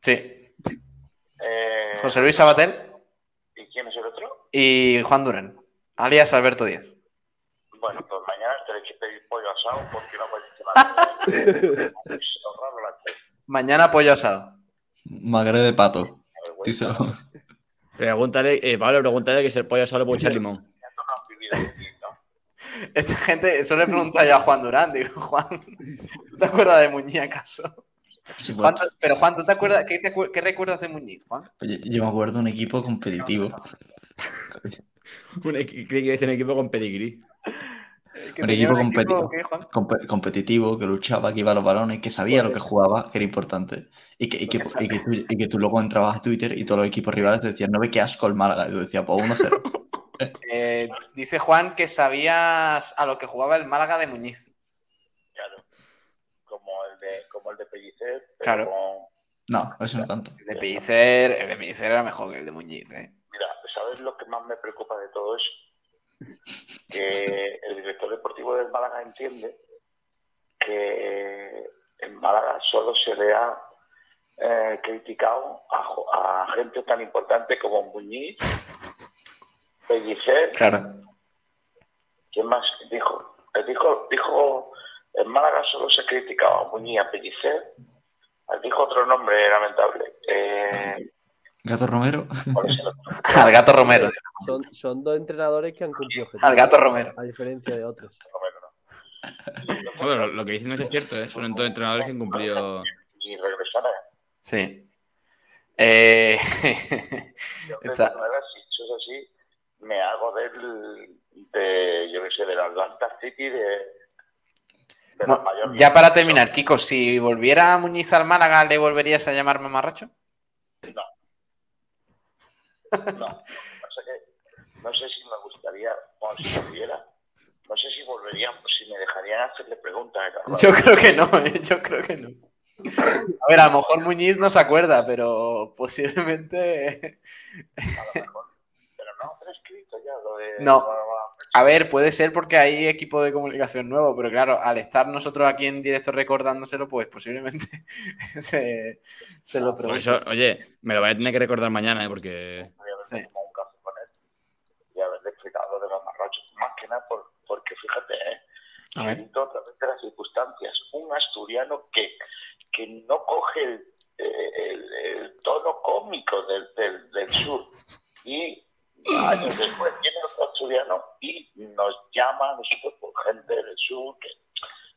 Sí. Eh, José Luis Sabater ¿Y quién es el otro? y Juan Durán, alias Alberto Díaz. Bueno, pues mañana tenéis que pedir pollo asado porque no la tres. Mañana pollo asado. Magre de pato. Pregúntale, eh, Pablo, pregúntale que si el pollo solo puede echar limón. Esta gente, eso le he preguntado yo a Juan Durán, digo, Juan, ¿tú te acuerdas de Muñiz acaso? Sí, Juan, pues, pero Juan, ¿tú te acuerdas? ¿Qué, te qué recuerdas de Muñiz, Juan? yo me acuerdo de un equipo competitivo. Un que un equipo con pedigrí. Que Un tenía equipo un competitivo. competitivo, que luchaba, que iba a los balones, que sabía lo que jugaba, que era importante. Y que, y que, y que tú, y que tú luego entrabas a Twitter y todos los equipos rivales te decían, no ve qué asco el Málaga. Y yo decía, pues 1-0. Eh, dice Juan que sabías a lo que jugaba el Málaga de Muñiz. Claro. Como el de, como el de Pellicer, pero Claro. con- No, eso no tanto. El de Pellicer, el de Pellicer era mejor que el de Muñiz, ¿eh? Mira, ¿sabes lo que más me preocupa de todo eso? Que el director deportivo del Málaga entiende que en Málaga solo se le ha eh, criticado a gente tan importante como Muñiz, Pellicer, Claro. ¿quién más dijo? Eh, Dijo, dijo, en Málaga solo se ha criticado a Muñiz, a Pellicer, dijo otro nombre lamentable. Eh, Gato Romero. Al gato Romero. Son, son dos entrenadores que han cumplido objetivos. Al gato Romero. A diferencia de otros. ¿no? Bueno, lo, que dicen es cierto, ¿eh? Son todos entrenadores que han cumplido. Y regresará. Sí. Eh, Yo Está- si eso es así, me hago del, de, yo qué sé, del Atlanta City de, de Bueno, mayor. ya para terminar, Kiko, si volviera Muñiz al Málaga, ¿le volverías a llamar mamarracho? No, pasa que no sé si me gustaría, o si volviera, no sé si volverían, si me dejarían hacerle preguntas. ¿no? Yo creo que no, ¿eh? yo creo que no. A ver, a lo mejor Muñiz no se acuerda, pero posiblemente. A lo mejor. Pero no, prescrito ya lo de. No. A ver, puede ser porque hay equipo de comunicación nuevo, pero claro, al estar nosotros aquí en directo recordándoselo, pues posiblemente se, se lo Por pregunte. eso, oye, me lo voy a tener que recordar mañana, ¿eh? Porque. Voy a haber Sí. tomado un café con él y haberle explicado lo de los marrachos. Más que nada por- porque fíjate, ¿eh? A ver. De las circunstancias, un asturiano que, que no coge el, eh, el- el tono cómico del, del, del sur y años después viene otro asturiano y nos llama a nosotros por gente del sur que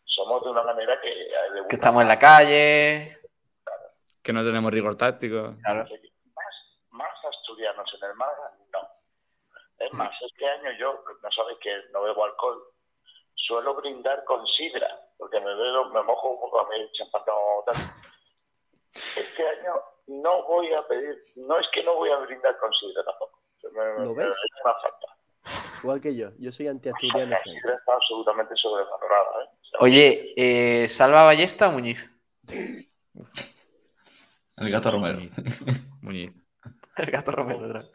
somos de una manera que... de Que estamos en la calle. Que no tenemos rigor táctico. Claro. más, más asturianos en el Málaga, no. Es más, este año yo, no sabes que no bebo alcohol, suelo brindar con sidra, porque me, bebo, me mojo un poco a mí el champán. Este año no voy a pedir, no es que no voy a brindar con sidra tampoco. Me, ¿Lo me- ves? es una falta. Igual que yo. Yo soy anti-asturiano. La sidra está absolutamente sobrevalorada. ¿eh? O sea, Oye, eh, ¿Salva Ballesta o Muñiz? El Gato Romero. Muñiz. Muñiz. El gato Romero. otra vez.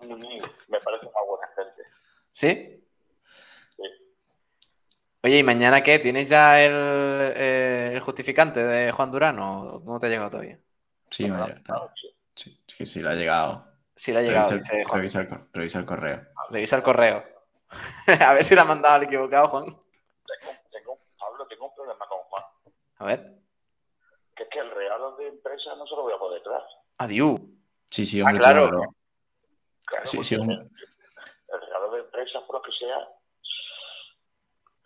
Muñiz me parece una buena gente. ¿Sí? Sí. Oye, ¿y mañana qué? ¿Tienes ya el, eh, el justificante de Juan Durán o no te ha llegado todavía? Sí, me ha Claro, llegado. sí. Sí, es que sí, le ha llegado. Sí, le ha llegado, Revisa, dice el, Juan. revisa el revisa el correo. Revisa el correo. a ver si la ha mandado al equivocado, Juan. Tengo, tengo, Pablo, tengo un problema con Juan. A ver. que es que el regalo de empresa no se lo voy a poder dar. Adiós. Sí, sí, Ah, hombre, claro. claro. Claro, Sí, sí, hombre. el regalo de empresa, por lo que sea,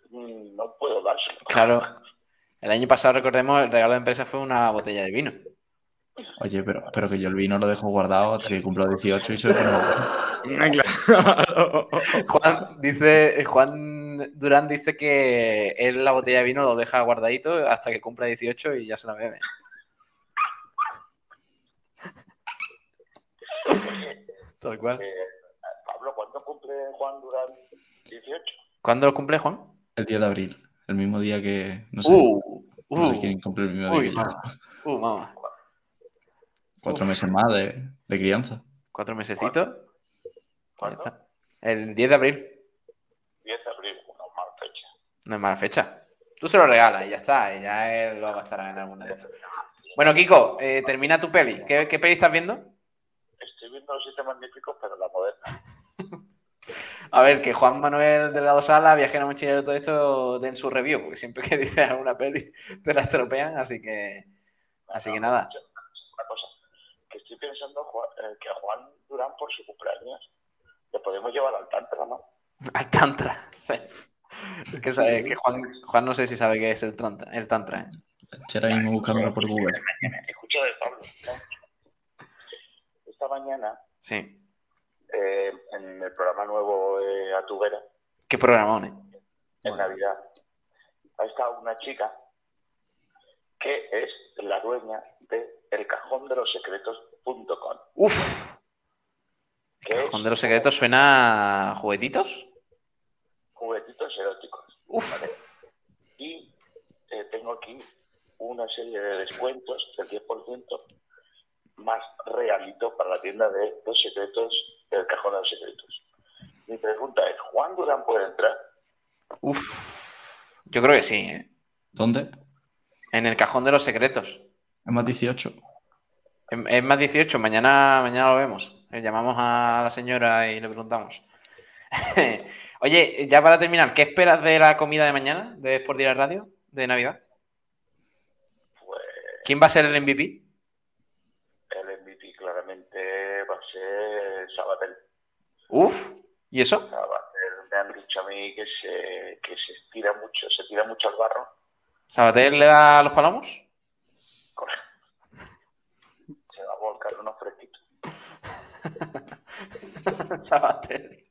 mm, no puedo dárselo. Claro. El año pasado, recordemos, el regalo de empresa fue una botella de vino. Oye, pero, pero que yo el vino lo dejo guardado hasta que cumpla 18 y se lo pongo. Ah. Juan dice, eh, Juan Durán dice que él la botella de vino lo deja guardadito hasta que cumpla 18 y ya se la bebe. Tal cual. Eh, Pablo, ¿cuándo cumple Juan Durán 18? ¿Cuándo lo cumple Juan? El 10 de abril, el mismo día que. No sé. Uh, No Uh, sé quién cumple el mismo uy, día que yo. mamá. Uh, mamá. Cuatro Uf. meses más de, de crianza. Cuatro mesecitos. ¿Cuándo? está. El 10 de abril. 10 de abril, una mala fecha. No es mala fecha. Tú se lo regalas y ya está. Y ya él lo gastará en alguna de estas. Bueno, Kiko, eh, termina tu peli. ¿Qué, qué peli estás viendo? Estoy viendo los siete magníficos, pero la moderna. A ver, que Juan Manuel Delgado Sala, viajero mochilero, todo esto den su review, porque siempre que dices alguna peli te la estropean, así que. Así que nada. Pensando Juan- eh, que a Juan Durán por su cumpleaños le podemos llevar al Tantra, ¿no? Al Tantra. Sí. Es que, sabe- que Juan, Juan no sé si sabe qué es el Tantra. El tantra ¿eh? Ahora mismo buscándolo por Google. Escucha de Pablo. ¿no? Esta mañana, Sí. eh, en el programa nuevo eh, A tu vera, Qué programón, ¿eh? en Navidad, ha estado una chica que es la dueña de Uf. Que es Cajón de los secretos suena a juguetitos. juguetitos eróticos. Uf. ¿vale? Y eh, tengo aquí una serie de descuentos del 10% más regalito para la tienda de los secretos, del cajón de los secretos. Mi pregunta es, ¿Juan Durán puede entrar? Uf. Yo creo que sí, ¿eh? ¿Dónde? En el cajón de los secretos. Es más 18. Es más 18, mañana, mañana lo vemos. Le llamamos a la señora y le preguntamos. Oye, ya para terminar, ¿qué esperas de la comida de mañana de Sport Direct Radio de Navidad? Pues ¿Quién va a ser el MVP? el MVP claramente va a ser Sabatel. Uf, ¿y eso? Sabatel me han dicho a mí que se, que se estira mucho, se tira mucho al barro. ¿Sabater le da a los palomos? Correcto. Se va a volcar unos fresquitos. Sabater.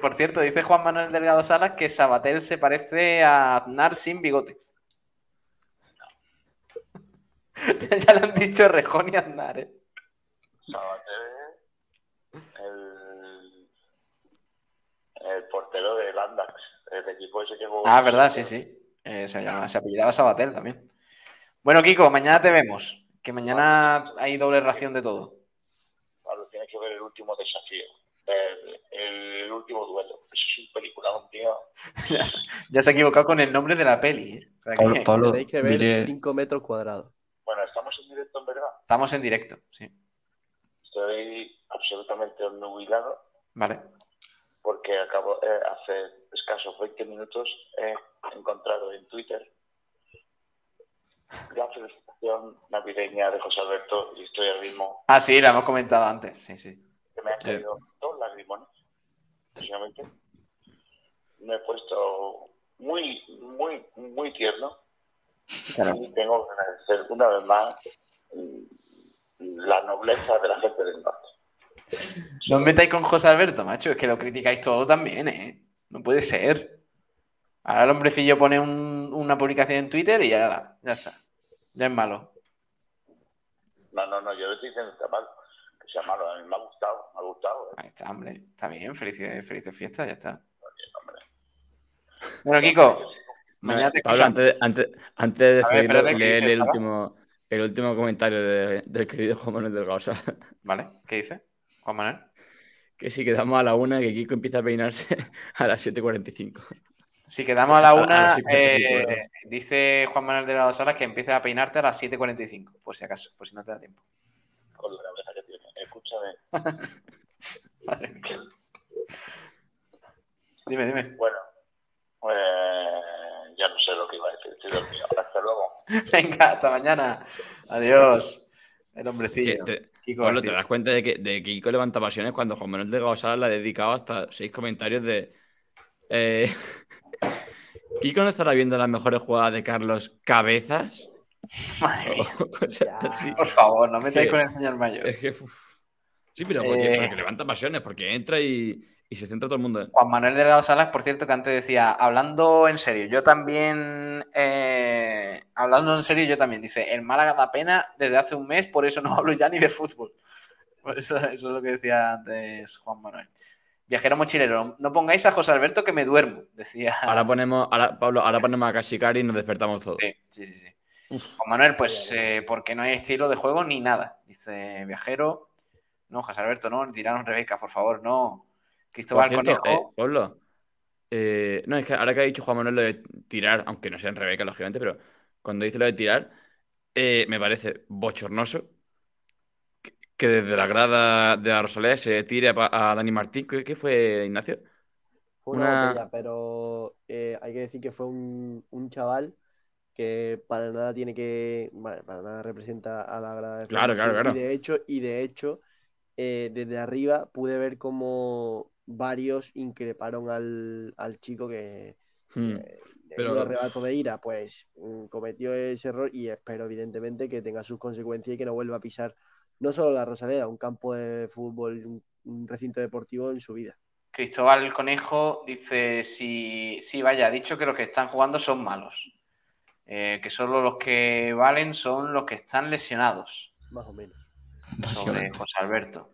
Por cierto, dice Juan Manuel Delgado Salas que Sabater se parece a Aznar sin bigote. ya le han dicho Rejón y Aznar, ¿eh? Sabater el, el portero del Andax, el equipo ese que jugó. Ah, verdad, sí, sí. Eh, se, llama, se apellidaba Sabater también. Bueno, Kiko, mañana te vemos. Que mañana hay doble ración de todo. Pablo, tienes que ver el último desafío, el, el último duelo. Eso es un peliculón, tío. ya, se- ya se ha equivocado con el nombre de la peli. ¿eh? O sea que Pablo, Pablo, Tenéis que ver diré- 5 metros cuadrados. Bueno, estamos en directo, en verdad. estamos en directo, sí. Estoy absolutamente obnubilado Vale. porque acabo, eh, hace escasos 20 minutos he encontrado en Twitter la felicitación navideña de José Alberto y estoy ahora mismo Ah, sí, la hemos comentado antes. Sí, sí. Que me han Sí. caído dos lagrimones, básicamente. Me he puesto muy, muy, muy tierno y tengo que agradecer una vez más la nobleza de la gente del norte. No os metáis con José Alberto, macho. Es que lo criticáis todo también, ¿eh? No puede ser. Ahora el hombrecillo pone un- una publicación en Twitter y ya, ya está. Ya es malo. No, no, no, yo no estoy diciendo que sea malo, que sea malo, a mí me ha gustado, me ha gustado. ¿eh? Ahí está, hombre. Está bien. Felices, felices fiestas, ya está. Hombre. Bueno, Kiko, mañana te Pablo, antes, antes, antes de A ver, despedirlo, espérate, ¿qué lee dices, el último, el último comentario de- del querido Juan Manuel del Gausa. ¿Vale? ¿Qué dice? Juan Manuel. Que si quedamos a la una, que Kiko empieza a peinarse a las 7.45. Si quedamos a la A- a una, las 7:45, eh, dice Juan Manuel Delgado Salas que empieces a peinarte a las 7.45, por si acaso, por si no te da tiempo. Con la cabeza que tiene. Escúchame. Dime, dime. bueno, eh, ya no sé lo que iba a decir, estoy dormido. Hasta luego. Venga, hasta mañana. Adiós. El hombrecillo. te- Kiko Pablo, te das cuenta de que, de que Kiko levanta pasiones cuando Juan Manuel del Gausa le ha dedicado hasta seis comentarios de. eh, Kiko no estará viendo las mejores jugadas de Carlos Cabezas. Madre mía. Por favor, no metáis con el señor mayor. Es que. uf. Sí, pero porque, Eh. porque levanta pasiones, porque entra y, y se centra todo el mundo en. Juan Manuel Delgado Salas, por cierto, que antes decía, hablando en serio, yo también, eh, hablando en serio, yo también, dice, el Málaga da pena desde hace un mes, por eso no hablo ya ni de fútbol. Eso, eso es lo que decía antes Juan Manuel. Viajero mochilero, no pongáis a José Alberto que me duermo, decía. Ahora ponemos, ahora, Pablo, ahora ponemos a Kashikari y nos despertamos todos. Sí, sí, sí. sí. Juan Manuel, pues eh, porque no hay estilo de juego ni nada. Dice Viajero. No, José Alberto, no. Tiraron Rebeca, por favor, no. Cristóbal Por cierto, Conejo. eh, Pablo, eh, no, es que ahora que ha dicho Juan Manuel lo de tirar, aunque no sea en Rebeca, lógicamente, pero cuando dice lo de tirar, eh, me parece bochornoso que- que desde la grada de la Rosaleda se tire a, Dani Martín. ¿Qué, qué fue, Ignacio? Fue una, Una- botella, pero eh, hay que decir que fue un, un chaval que para nada tiene que, vale, para nada representa a la grada de Claro, claro, claro. Y de hecho, y de hecho, eh, desde arriba pude ver como varios increparon al, al chico que Hmm. eh, pero- un arrebato de ira, pues mm, cometió ese error y espero evidentemente que tenga sus consecuencias y que no vuelva a pisar no solo la Rosaleda, un campo de fútbol, un, un recinto deportivo en su vida. Cristóbal Conejo dice: sí, sí, vaya, ha dicho que los que están jugando son malos. Eh, que solo los que valen son los que están lesionados. Más o menos. Sobre Básicamente. José Alberto.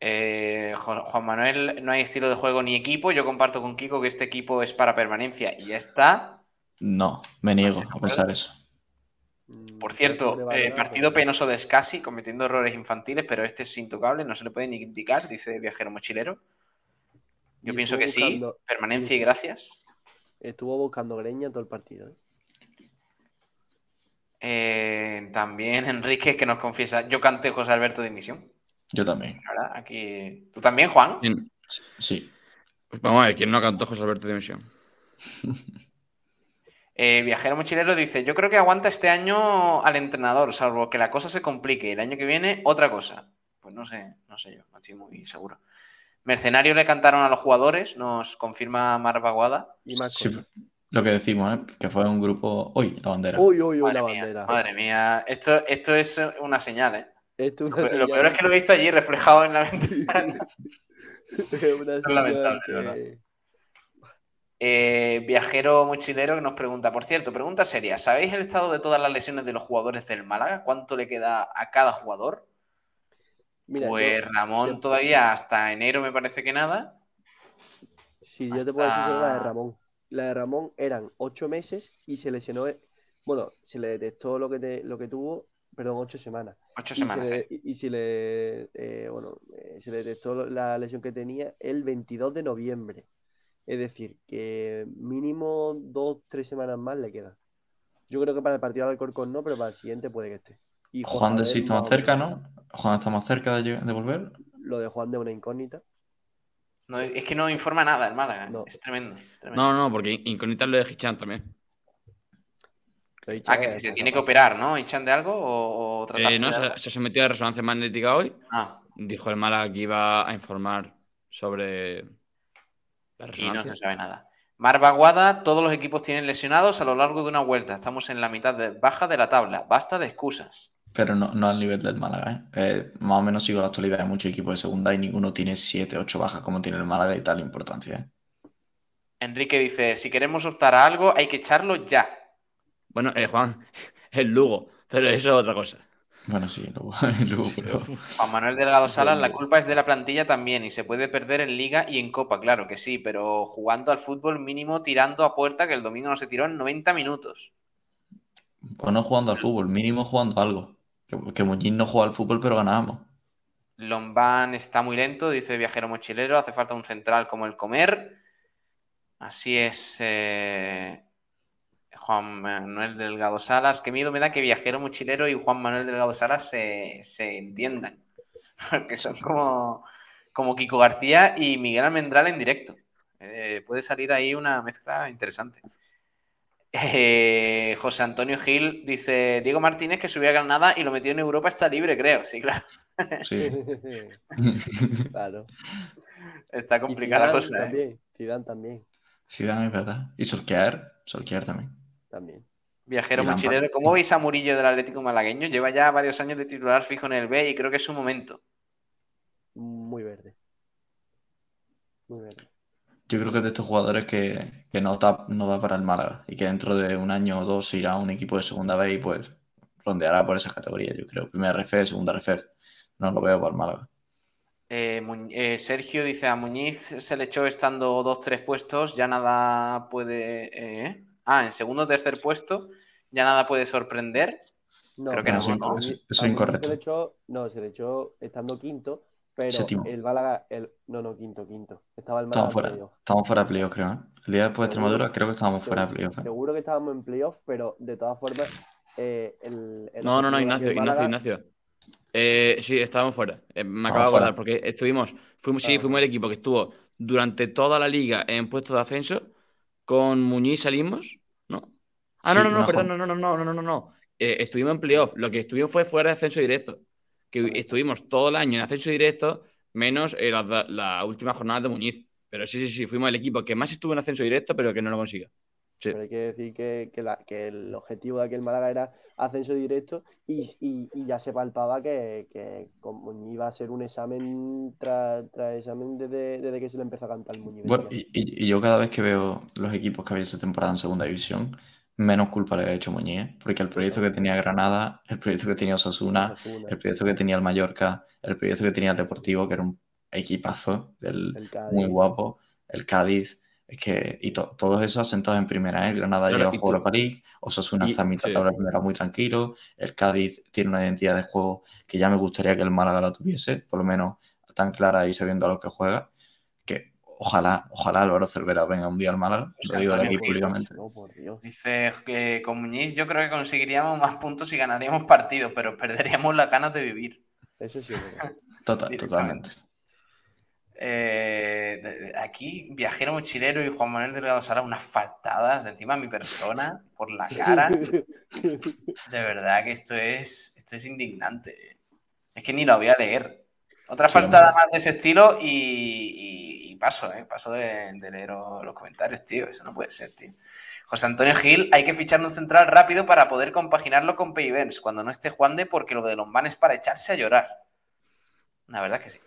Eh, Juan Manuel, no hay estilo de juego ni equipo. Yo comparto con Kiko que este equipo es para permanencia y ya está. No, me niego a pensar eso. Mm, Por cierto, eh, partido penoso de Scassi cometiendo errores infantiles, pero este es intocable, no se le puede ni indicar, dice Viajero Mochilero. Yo Y pienso que sí, permanencia y gracias. Estuvo buscando greña todo el partido. ¿eh? Eh, también Enrique que nos confiesa, yo canté José Alberto de misión, Yo también. ¿verdad? Aquí. ¿Tú también, Juan? Sí. Pues vamos a ver, ¿quién no cantó José Alberto de Misión? Eh, Viajero Mochilero dice, yo creo que aguanta este año al entrenador, salvo que la cosa se complique. El año que viene, otra cosa. Pues no sé, no sé yo, no estoy muy seguro. Mercenario le cantaron a los jugadores, nos confirma Mar Baguada. Y Sí, cosas. Lo que decimos, ¿eh? que fue un grupo. Uy, la bandera. Uy, uy, uy, Madre la mía, bandera. madre mía. Esto, esto es una señal, ¿eh? Esto es Lo, una lo señal- peor es que lo he visto allí reflejado en la ventana. es una es señal lamentable, que- ¿verdad? Eh, viajero mochilero que nos pregunta, por cierto, pregunta seria, ¿sabéis el estado de todas las lesiones de los jugadores del Málaga? ¿Cuánto le queda a cada jugador? Mira, yo- pues Ramón yo- todavía hasta enero me parece que nada. Sí, yo te puedo decir la de hasta- Ramón. La de Ramón eran ocho meses y se lesionó. Bueno, se le detectó lo que, te- lo que tuvo, perdón, ocho semanas. Ocho Y se semanas, le, ¿eh? y- y se le, eh, bueno, eh, se le detectó la lesión que tenía el 22 de noviembre. Es decir, que mínimo dos, tres semanas más le quedan. Yo creo que para el partido de Alcorcón no, pero para el siguiente puede que esté. Y Juan de sí está más cerca. ¿no? Juan está más cerca de, de volver. Lo de Juan de una incógnita. No, es que no informa nada el Málaga. No. Es tremendo. es tremendo. No, no, porque incógnita lo de Hichan también. Ah, que se tiene que operar, ¿no? ¿Echan de algo o, o tratarse Eh, no, de se, algo? se sometió a resonancia magnética hoy. Ah, Dijo el Málaga que iba a informar sobre la y no resonancia. se sabe nada. Mar Baguada, todos los equipos tienen lesionados a lo largo de una vuelta. Estamos en la mitad de- baja de la tabla. Basta de excusas. Pero no, no al nivel del Málaga, ¿eh? Eh, Más o menos sigo la actualidad de muchos equipos de segunda y ninguno tiene 7, 8 bajas como tiene el Málaga y tal importancia, ¿eh? Enrique dice, si queremos optar a algo, hay que echarlo ya. Bueno, eh, Juan, el Lugo, pero eso es otra cosa. Bueno, sí, luego, luego, pero- Juan Manuel Delgado Salas, la Lugo. culpa es de la plantilla también y se puede perder en Liga y en Copa, claro que sí, pero jugando al fútbol mínimo tirando a puerta que el domingo no se tiró en 90 minutos. O no jugando al fútbol, mínimo jugando algo. Que, que no juega al fútbol, pero ganábamos. Lombán está muy lento, dice Viajero Mochilero, hace falta un central como el Comer. Así es, eh, Juan Manuel Delgado Salas. Qué miedo me da que Viajero Mochilero y Juan Manuel Delgado Salas se, se entiendan. Porque son como, como Kiko García y Miguel Almendral en directo. Eh, puede salir ahí una mezcla interesante. Eh, José Antonio Gil dice: Diego Martínez que subió a Granada y lo metió en Europa está libre, creo. Sí, claro. Sí. Claro. Está complicada la cosa, ¿eh? también. Zidane también. Zidane es verdad. Y Solskjaer, Solskjaer también. También. Viajero mochilero, ¿cómo veis a Murillo del Atlético Malagueño? Lleva ya varios años de titular fijo en el B y creo que es su momento. Muy verde. Muy verde. Yo creo que es de estos jugadores que, que no, da, no da para el Málaga y que dentro de un año o dos se irá a un equipo de segunda B y pues rondeará por esas categorías, yo creo. Primera RF, segunda RF. No lo veo para el Málaga. Eh, eh, Sergio dice a Muñiz se le echó estando dos, tres puestos, ya nada puede. Eh, ah, en segundo o tercer puesto, ya nada puede sorprender. No, Creo que no, ¿no? Eso es incorrecto. Se le echó, no, se le echó estando quinto, pero Séptimo. el Málaga, el, no, no, quinto, quinto. Estaba el Málaga Estamos en fuera. playoff. Estamos fuera de playoff, creo. ¿eh? El día después de. Extremadura creo que estábamos fuera de Seguro- playoff. ¿eh? Seguro que estábamos en playoff, pero de todas formas, eh, el, el No, no, no, Ignacio, Ignacio, Ignacio. Eh, sí, estábamos fuera. Eh, me acabo de Estábamos acordar, porque estuvimos, fuimos, sí, Ah, fuimos el equipo que estuvo durante toda la liga en puestos de ascenso. Con Muñiz salimos, ¿no? Ah, no, Sí, no, no, perdón, no, no, no, no, no, no, no. Eh, estuvimos en playoff. Lo que estuvimos fue fuera de ascenso directo. Que estuvimos todo el año en ascenso directo, menos eh, la, la última jornada de Muñiz. Pero sí, sí, sí, fuimos el equipo que más estuvo en ascenso directo, pero que no lo consiguió. Sí. Pero hay que decir que, que la- que el objetivo de aquel Málaga era ascenso directo y, y- y ya se palpaba que, que con Muñiz iba a ser un examen tras tras examen desde, desde que se le empezó a cantar el Muñiz. Bueno, y, y- y yo cada vez que veo los equipos que había esa temporada en segunda división, menos culpa le he hecho Muñiz, porque el proyecto que tenía Granada, el proyecto que tenía Osasuna, Osasuna, el proyecto que tenía el Mallorca, el proyecto que tenía el Deportivo, que era un equipazo del, muy guapo, el Cádiz, es que, y to- todos esos asentados en primera, ¿eh? Granada Claro, llega a jugar Europa League, Osasuna y- está en mitad de sí. tabla primera muy tranquilo, el Cádiz tiene una identidad de juego que ya me gustaría que el Málaga la tuviese, por lo menos tan clara y sabiendo a lo que juega, ojalá, ojalá Álvaro Cervera venga un día al Málaga, lo digo aquí públicamente. Dios. Dice que con Muñiz yo creo que conseguiríamos más puntos y ganaríamos partidos, pero perderíamos las ganas de vivir. Eso sí. Total, totalmente. Eh, aquí, Viajero Mochilero y Juan Manuel Delgado Sala, unas faltadas de encima de mi persona, por la cara. De verdad que esto es, esto es indignante. Es que ni lo voy a leer. Otra Sí, faltada hombre. más de ese estilo y paso, ¿eh? Paso de, de leer los comentarios, tío. Eso no puede ser, tío. José Antonio Gil, hay que fichar un central rápido para poder compaginarlo con Peivens cuando no esté Juan de porque lo de Lombán es para echarse a llorar. La verdad que sí.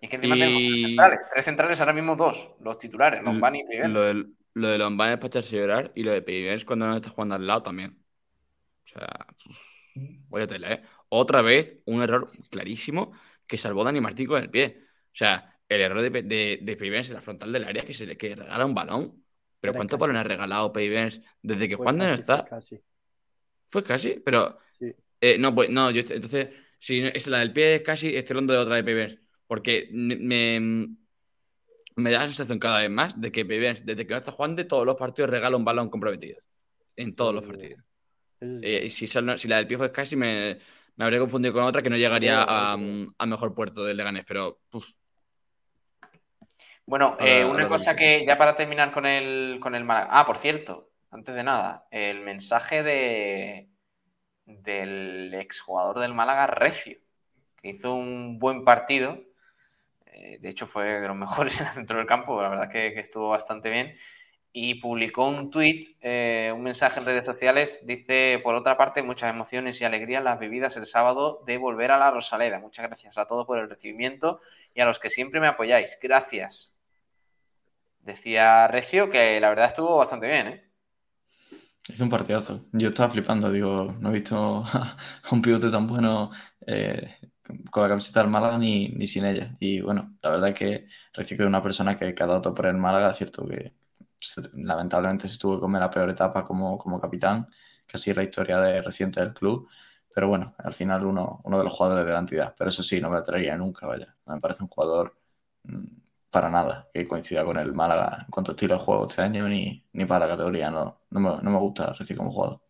Y es que encima Y- tenemos tres centrales. Tres centrales, ahora mismo dos. Los titulares, Lombán y Peivens. Lo de, lo de Lombán es para echarse a llorar y lo de Peivens cuando no está jugando al lado también. O sea, voy a tela, ¿eh? Otra vez un error clarísimo que salvó Dani Martín con el pie. O sea, el error de, de, de en la frontal del área que se le que regala un balón. Pero Era ¿cuántos balones ha regalado Peivens desde que Fue Juan no está? fue casi. Fue casi, pero. Sí. eh, no, pues no, yo entonces. Si es la del pie es casi, estoy hablando de otra de Peivens. Porque me, me, da la sensación cada vez más de que Peivens, desde que no está Juan de todos los partidos, regala un balón comprometido. En todos los partidos. Eh, si, si la del pie fue casi, me, me habría confundido con otra que no llegaría a, a mejor puerto del Leganés. Pero, puf, Bueno, eh, una cosa que ya para terminar con el, con el Málaga. Ah, por cierto, antes de nada, el mensaje de del exjugador del Málaga, Recio, que hizo un buen partido. eh, de hecho, fue de los mejores en el centro del campo, la verdad que, que estuvo bastante bien. Y publicó un tuit, eh, un mensaje en redes sociales. Dice, por otra parte, muchas emociones y alegrías las vividas el sábado de volver a la Rosaleda. Muchas gracias a todos por el recibimiento y a los que siempre me apoyáis. Gracias. Decía Recio que la verdad estuvo bastante bien, ¿eh? Hizo un partidazo. Yo estaba flipando, digo, no he visto a un pivote tan bueno eh, con la camiseta del Málaga ni, ni sin ella. Y bueno, la verdad es que Recio que es una persona que, ha dado por el Málaga, es cierto que lamentablemente se tuvo que comer la peor etapa como, como capitán, es la historia de, reciente del club. Pero bueno, al final uno, uno de los jugadores de la entidad. Pero eso sí, no me lo traería nunca, vaya. Me parece un jugador mm, para nada que coincida con el Málaga en cuanto estilo de juego este año ni, ni para la categoría. No, no, me, no me gusta Recio como jugador.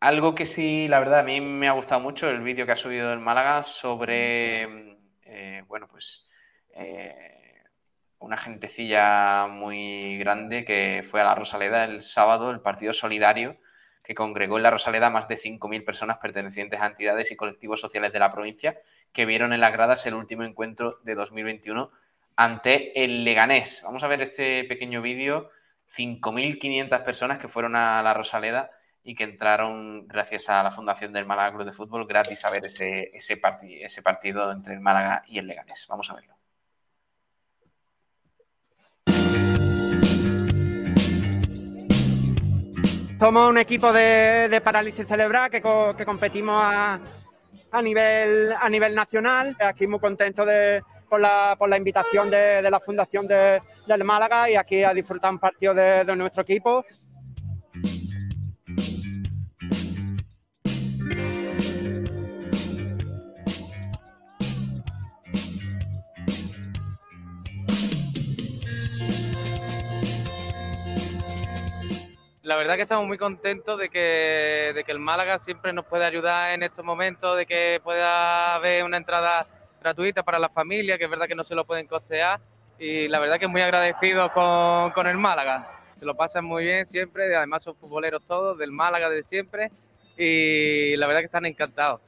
Algo que sí, la verdad, a mí me ha gustado mucho el vídeo que ha subido el Málaga sobre, eh, bueno, pues eh, una gentecilla muy grande que fue a la Rosaleda el sábado, el partido solidario, que congregó en la Rosaleda más de 5.000 personas pertenecientes a entidades y colectivos sociales de la provincia que vieron en las gradas el último encuentro de 2021 ante el Leganés. Vamos a ver este pequeño vídeo. 5.500 personas que fueron a la Rosaleda y que entraron gracias a la fundación del Málaga Club de Fútbol gratis a ver ese, ese, ese partido entre el Málaga y el Leganés. Vamos a verlo. Somos un equipo de, parálisis cerebral que, que competimos a, a nivel, a nivel nacional. Aquí muy contento de por la, por la invitación de, la Fundación de, del Málaga y aquí a disfrutar un partido de, de nuestro equipo. La verdad que estamos muy contentos de que, de que el Málaga siempre nos puede ayudar en estos momentos, de que pueda haber una entrada gratuita para la familia, que es verdad que no se lo pueden costear. Y la verdad que muy agradecido con, con el Málaga. Se lo pasan muy bien siempre, además son futboleros todos, del Málaga de siempre. Y la verdad que están encantados.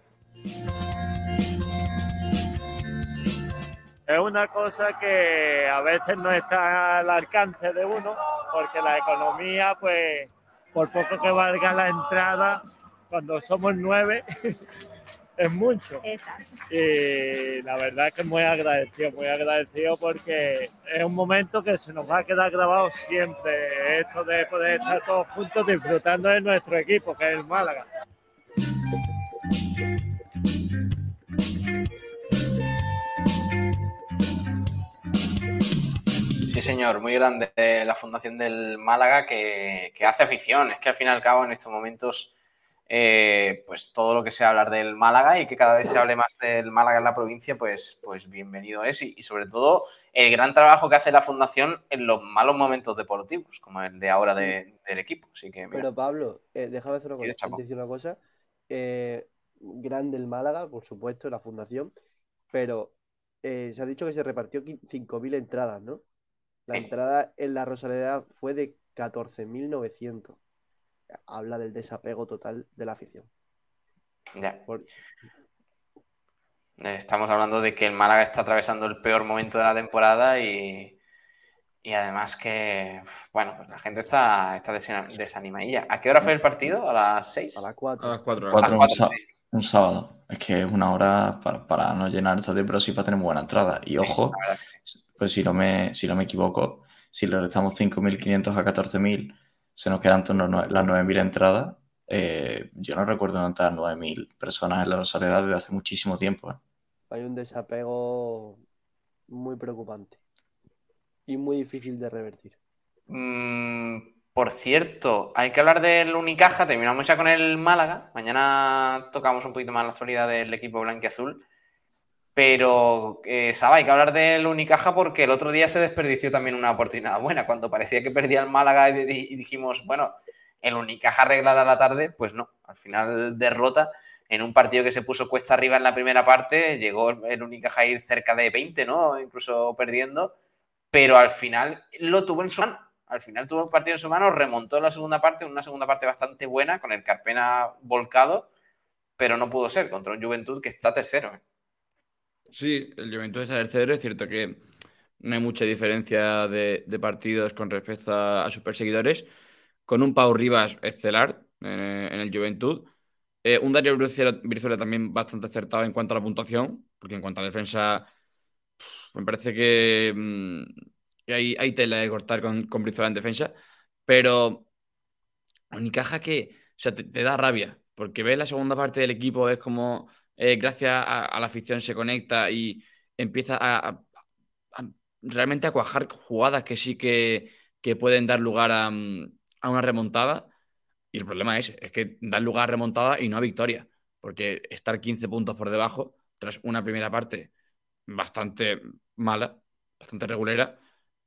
es una cosa que a veces no está al alcance de uno, porque la economía, pues, por poco que valga la entrada, cuando somos nueve, es mucho. Exacto. Y la verdad es que muy agradecido, muy agradecido porque es un momento que se nos va a quedar grabado siempre, esto de poder estar todos juntos disfrutando de nuestro equipo, que es el Málaga. Sí, señor, muy grande la Fundación del Málaga que, hace afición. Es que al fin y al cabo en estos momentos, eh, pues todo lo que sea hablar del Málaga y que cada vez se hable más del Málaga en la provincia, pues, pues bienvenido es. Y, sobre todo el gran trabajo que hace la Fundación en los malos momentos deportivos, como el de ahora del equipo. Así que, Pero Pablo, eh, déjame hacer una cosa, decir una cosa. Eh, grande el Málaga, por supuesto, la Fundación, pero se ha dicho que se repartió 5.000 entradas, ¿no? La entrada en la Rosaleda fue de 14.900. Habla del desapego total de la afición. Ya. Estamos hablando de que el Málaga está atravesando el peor momento de la temporada y, además que, bueno, pues la gente está, está desanimadilla. ¿A qué hora fue el partido? ¿A las 6? A las 4. A las 4. un, sábado. Es que es una hora para, no llenar el estadio, pero sí para tener buena entrada. Y ojo, pues si no me, si no me equivoco, si le restamos 5.500 a 14.000, se nos quedan las 9.000 entradas. Eh, yo no recuerdo entrar 9.000 personas en la Rosaleda desde hace muchísimo tiempo. ¿eh? Hay un desapego muy preocupante y muy difícil de revertir. Mm, por cierto, hay que hablar del Unicaja. Terminamos ya con el Málaga. Mañana tocamos un poquito más la actualidad del equipo blanquiazul. Pero, eh, hay que hablar del Unicaja porque el otro día se desperdició también una oportunidad buena. Cuando parecía que perdía el Málaga y, dijimos, bueno, el Unicaja arreglará la tarde, pues no. Al final derrota en un partido que se puso cuesta arriba en la primera parte. Llegó el Unicaja a ir cerca de 20, ¿no? Incluso perdiendo. Pero al final lo tuvo en su mano. Al final tuvo el partido en su mano, remontó la segunda parte, una segunda parte bastante buena, con el Carpena volcado, pero no pudo ser contra un Juventud que está tercero. ¿eh? Sí, el Juventud está tercero. Es cierto que no hay mucha diferencia de, partidos con respecto a, sus perseguidores. Con un Pau Rivas estelar eh, en el Juventud. Eh, un Darío Brizuela también bastante acertado en cuanto a la puntuación, porque en cuanto a defensa, me parece que, mm, hay, tela de cortar con, con Brizuela en defensa. Pero Unicaja que te da rabia, porque ves la segunda parte del equipo, es como eh, gracias a, la afición se conecta y empieza a, realmente a cuajar jugadas que sí que, pueden dar lugar mm, a, una remontada. Y el problema es, es que dan lugar a remontada y no a victoria, porque estar 15 puntos por debajo tras una primera parte bastante mala, bastante regulera,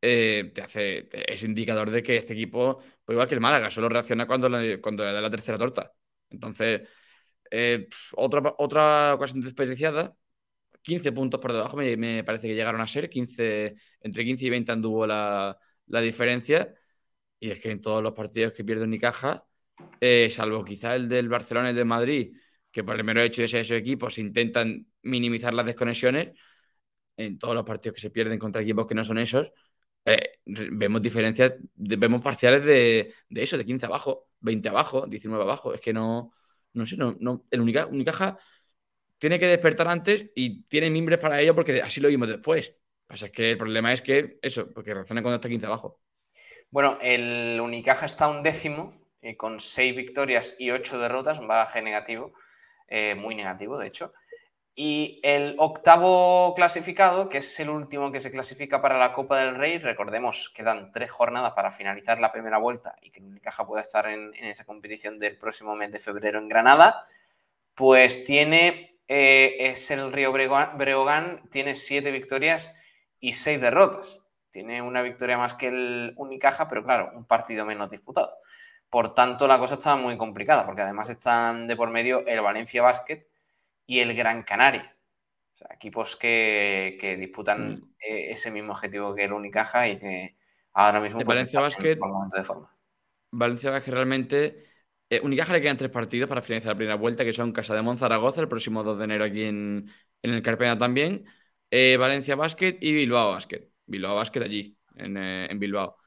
eh, te hace, es indicador de que este equipo, pues igual que el Málaga, solo reacciona cuando cuando le da la tercera torta. Entonces, eh, otra, otra ocasión desperdiciada, 15 puntos por debajo, me, parece que llegaron a ser, 15, entre 15 y 20 anduvo la, la diferencia. Y es que en todos los partidos que pierde Unicaja, eh, salvo quizá el del Barcelona y el de Madrid, que por el mero hecho de ser esos equipos intentan minimizar las desconexiones, en todos los partidos que se pierden contra equipos que no son esos, eh, vemos diferencias, vemos parciales de, de, eso, de 15 abajo, 20 abajo, 19 abajo. Es que no, no sé, no, no, el Unicaja tiene que despertar antes y tiene mimbres para ello porque así lo vimos después. Pasa es que el problema es que eso, porque reacciona cuando está 15 abajo. Bueno, el Unicaja está un décimo eh, con seis victorias y ocho derrotas, un bagaje negativo, eh, muy negativo de hecho. Y el octavo clasificado, que es el último que se clasifica para la Copa del Rey, recordemos que dan tres jornadas para finalizar la primera vuelta y que Unicaja pueda estar en, esa competición del próximo mes de febrero en Granada, pues tiene, eh, es el Río Breogán, tiene siete victorias y seis derrotas. Tiene una victoria más que el Unicaja, pero claro, un partido menos disputado. Por tanto, la cosa está muy complicada, porque además están de por medio el Valencia Basket, y el Gran Canaria. O sea, equipos que, disputan mm. e, ese mismo objetivo que el Unicaja y que ahora mismo pues, Valencia Basket, en momento de forma. Valencia Basket realmente. Eh, Unicaja le quedan tres partidos para finalizar la primera vuelta, que son Casa de Monzaragoza el próximo 2 de enero aquí en, el Carpena también. Eh, Valencia Basket y Bilbao Basket. Bilbao Basket allí, en, eh, en Bilbao.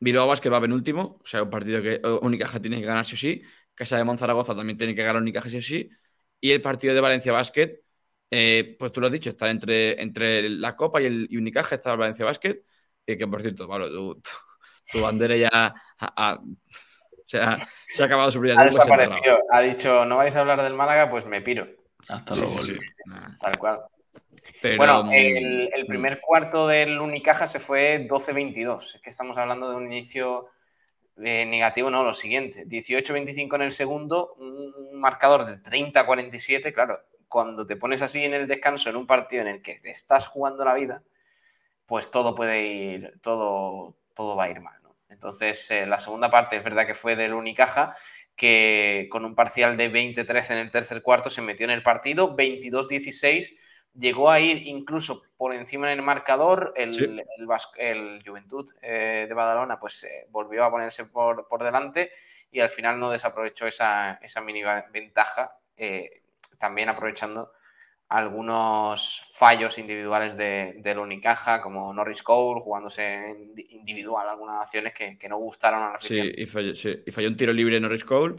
Bilbao Basket va penúltimo, o sea, un partido que Unicaja tiene que ganar sí o sí. Casa de Monzaragoza también tiene que ganar Unicaja sí o sí. Y el partido de Valencia Basket, eh, pues tú lo has dicho, está entre, entre la Copa y el Unicaja, está el Valencia Basket, eh, que por cierto, Pablo, tu, bandera ya se, ha, acabado su brillante. Ha desaparecido, ha dicho, no vais a hablar del Málaga, pues me piro. Hasta luego. Tal cual. bueno, mm, el, el, primer cuarto del Unicaja se fue 12-22. Es que estamos hablando de un inicio negativo, no, lo siguiente. 18-25 en el segundo, un marcador de 30-47. Claro, cuando te pones así en el descanso en un partido en el que te estás jugando la vida, pues todo puede ir, todo, todo va a ir mal. Entonces, eh, la segunda parte es verdad que fue del Unicaja, que con un parcial de 20-13 en el tercer cuarto se metió en el partido, 22-16 llegó a ir incluso por encima en el marcador, el, el, Juventud eh, de Badalona pues eh, volvió a ponerse por, delante y al final no desaprovechó esa, esa mini ventaja, eh, también aprovechando algunos fallos individuales de, del Unicaja, como Norris Cole, jugándose individual algunas acciones que, no gustaron a la Sí y, falló, y falló un tiro libre Norris Cole.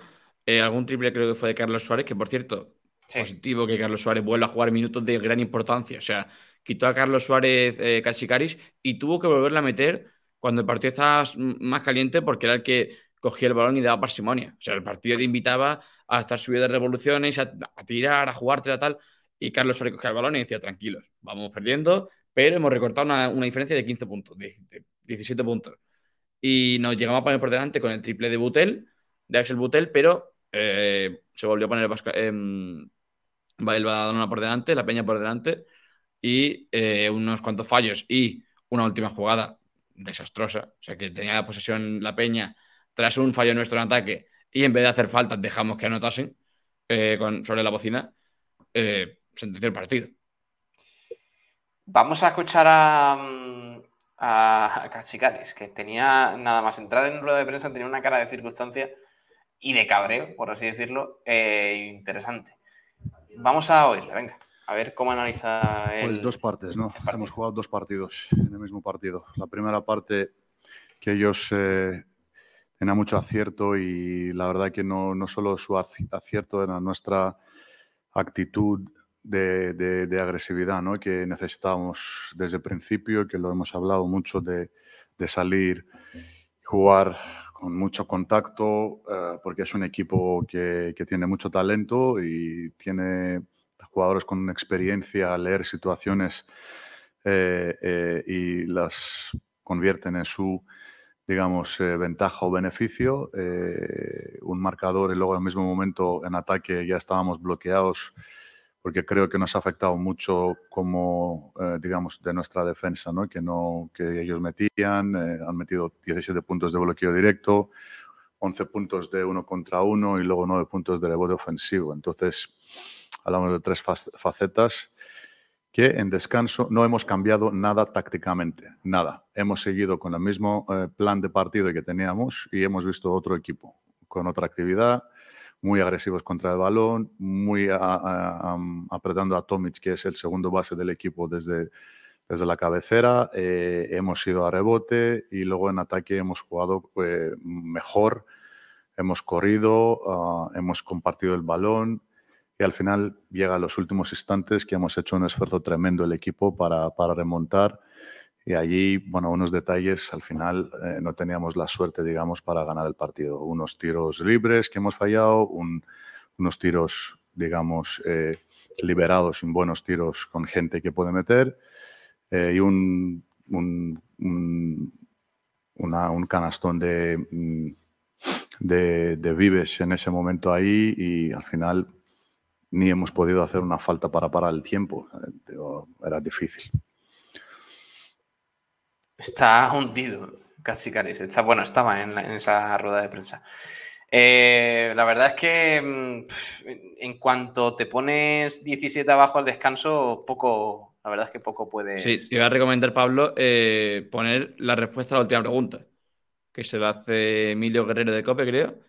algún triple creo que fue de Carlos Suárez, que por cierto, positivo que Carlos Suárez vuelva a jugar minutos de gran importancia. O sea, quitó a Carlos Suárez eh, Cachicaris y tuvo que volverla a meter cuando el partido estaba más caliente porque era el que cogía el balón y daba parsimonia. O sea, el partido te invitaba a estar subido de revoluciones, a, tirar, a jugarte, tal. Y Carlos Suárez cogía el balón y decía, tranquilos, vamos perdiendo, pero hemos recortado una, diferencia de 15 puntos, 17 puntos. Y nos llegamos a poner por delante con el triple de Butel, de Axel Butel, pero eh, se volvió a poner eh, el Badalona por delante, la Peña por delante y eh, unos cuantos fallos y una última jugada desastrosa. O sea, que tenía la posesión la Peña tras un fallo nuestro en ataque y en vez de hacer faltas dejamos que anotasen eh, sobre la bocina, eh, sentenció el partido. Vamos a escuchar a, a, Cachicaris, que tenía nada más entrar en rueda de prensa, tenía una cara de circunstancia y de cabreo, por así decirlo, interesante. Vamos a oírle, venga. A ver cómo analiza el. Pues dos partes, ¿no? Hemos jugado dos partidos en el mismo partido. La primera parte que ellos eh, tenían mucho acierto y la verdad que no, no solo su acierto era nuestra actitud de, de, agresividad ¿no? que necesitábamos desde el principio, que lo hemos hablado mucho de, de salir y jugar con mucho contacto, eh, porque es un equipo que, que, tiene mucho talento y tiene jugadores con experiencia a leer situaciones eh, eh, y las convierten en su, digamos, ventaja o beneficio. un marcador y luego al mismo momento en ataque ya estábamos bloqueados porque creo que nos ha afectado mucho como, eh, digamos, de nuestra defensa, ¿no? Que, no, que ellos metían, eh, han metido 17 puntos de bloqueo directo, 11 puntos de uno contra uno y luego 9 puntos de rebote ofensivo. Entonces, hablamos de tres facetas que en descanso no hemos cambiado nada tácticamente, nada. Hemos seguido con el mismo eh, plan de partido que teníamos y hemos visto otro equipo con otra actividad, muy agresivos contra el balón, muy apretando a Tomic, que es el segundo base del equipo desde, desde la cabecera. Eh, hemos ido a rebote y luego en ataque hemos jugado eh, mejor, hemos corrido, ah, hemos compartido el balón y al final llega a los últimos instantes que hemos hecho un esfuerzo tremendo el equipo para, para remontar y allí, bueno, unos detalles, al final eh, no teníamos la suerte, digamos, para ganar el partido. Unos tiros libres que hemos fallado, unos tiros, digamos, eh, liberado sin buenos tiros con gente que puede meter eh, y un, un, un canastón de, mm, de, de, Vives en ese momento ahí y al final ni hemos podido hacer una falta para parar el tiempo. Era difícil. Está hundido, Cachicaris. Está, bueno, estaba en, esa rueda de prensa. Eh, la verdad es que mm, en cuanto te pones 17 abajo al descanso, poco, la verdad es que poco puedes. Sí, te voy a recomendar, Pablo, eh, poner la respuesta a la última pregunta, que se la hace Emilio Guerrero de Cope, creo.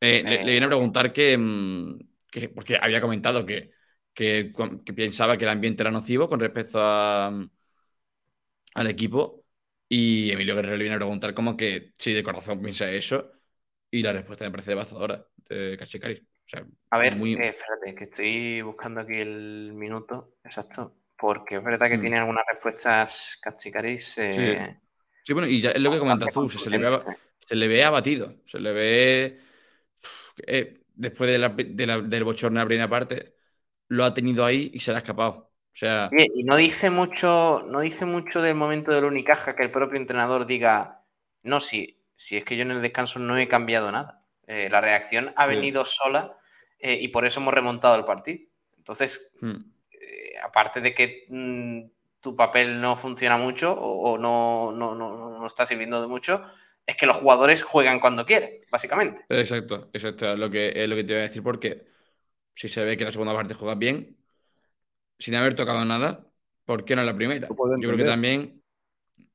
Eh, le, viene a preguntar mm, que, porque había comentado que, que, pensaba que el ambiente era nocivo con respecto a, al equipo. Y Emilio Guerrero le viene a preguntar como que si de corazón piensa eso. Y la respuesta me parece devastadora de Cachicari. a ver, eh, espérate, que estoy buscando aquí el minuto exacto. Porque es verdad que mm. tiene algunas respuestas Cachicaris. Eh, sí. bueno, y ya es lo que comenta tú, se, le ve, se le ve abatido, se le ve. Eh, después de la, del bochorno de la primera parte, lo ha tenido ahí y se le ha escapado. O sea... Y no dice mucho, no dice mucho del momento del Unicaja que el propio entrenador diga, no, si, si es que yo en el descanso no he cambiado nada. Eh, la reacción ha venido sola eh, y por eso hemos remontado el partido. Entonces, hmm. eh, aparte de que mm, tu papel no funciona mucho o, no, no, no, no, está sirviendo de mucho, es que los jugadores juegan cuando quieren, básicamente. Exacto, exacto, es lo que, es lo que te voy a decir porque si se ve que en la segunda parte juegas bien, sin haber tocado nada, ¿por qué no en la primera? Yo creo que también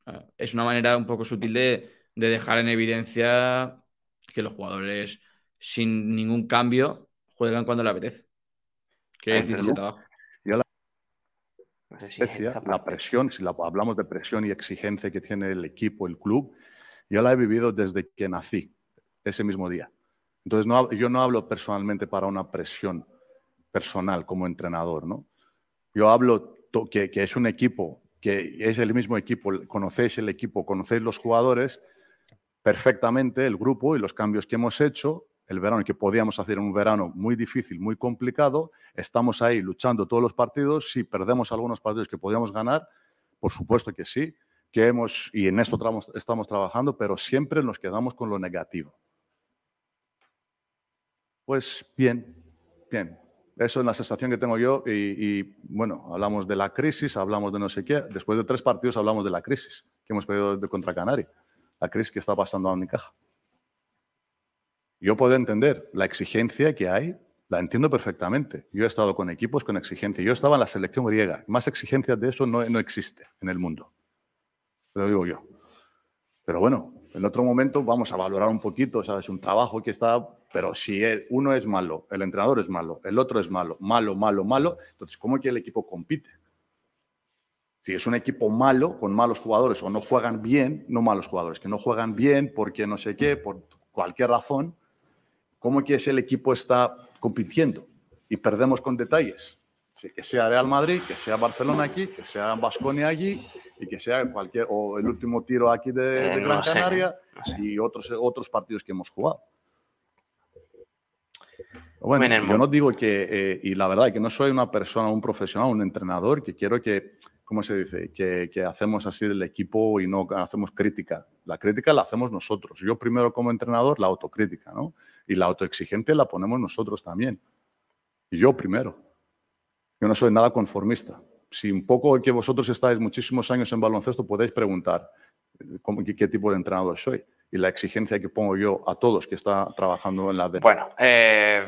ah, es una manera un poco sutil de, dejar en evidencia que los jugadores sin ningún cambio juegan cuando les apetece. Que es Yo la... la presión, si hablamos de presión y exigencia que tiene el equipo, el club, yo la he vivido desde que nací, ese mismo día. Entonces, yo no hablo personalmente para una presión personal como entrenador, ¿no? Yo hablo que, es un equipo, que es el mismo equipo, conocéis el equipo, conocéis los jugadores perfectamente, el grupo y los cambios que hemos hecho, el verano, que podíamos hacer un verano muy difícil, muy complicado, estamos ahí luchando todos los partidos, si perdemos algunos partidos que podíamos ganar, por supuesto que sí, que hemos, y en esto estamos trabajando, pero siempre nos quedamos con lo negativo. Pues bien, bien, eso es la sensación que tengo yo y, bueno, hablamos de la crisis, hablamos de no sé qué. Después de tres partidos hablamos de la crisis que hemos perdido contra Canari, la crisis que está pasando a Unicaja. Yo puedo entender la exigencia que hay, la entiendo perfectamente. Yo he estado con equipos con exigencia. Yo estaba en la selección griega. Más exigencia de eso no, no existe en el mundo. Lo digo yo. Pero bueno, en otro momento vamos a valorar un poquito, ¿sabes? Un trabajo que está pero si uno es malo, el entrenador es malo, el otro es malo, malo, malo, malo, entonces, ¿cómo es que el equipo compite? Si es un equipo malo, con malos jugadores, o no juegan bien, no malos jugadores, que no juegan bien porque no sé qué, por cualquier razón, ¿cómo es que ese equipo está compitiendo? Y perdemos con detalles. Que sea Real Madrid, que sea Barcelona aquí, que sea Basconia allí y que sea cualquier, o el último tiro aquí de, eh, Gran Canaria y otros, otros partidos que hemos jugado. Bueno, yo no digo que, eh, y la verdad es que no soy una persona, un profesional, un entrenador, que quiero que, ¿cómo se dice? Que, que, hacemos así del equipo y no hacemos crítica. La crítica la hacemos nosotros. Yo primero como entrenador, la autocrítica, ¿no? Y la autoexigente la ponemos nosotros también. Y yo primero. Yo no soy nada conformista. Si un poco que vosotros estáis muchísimos años en baloncesto, podéis preguntar qué, qué tipo de entrenador soy y la exigencia que pongo yo a todos que está trabajando en la... Bueno, eh,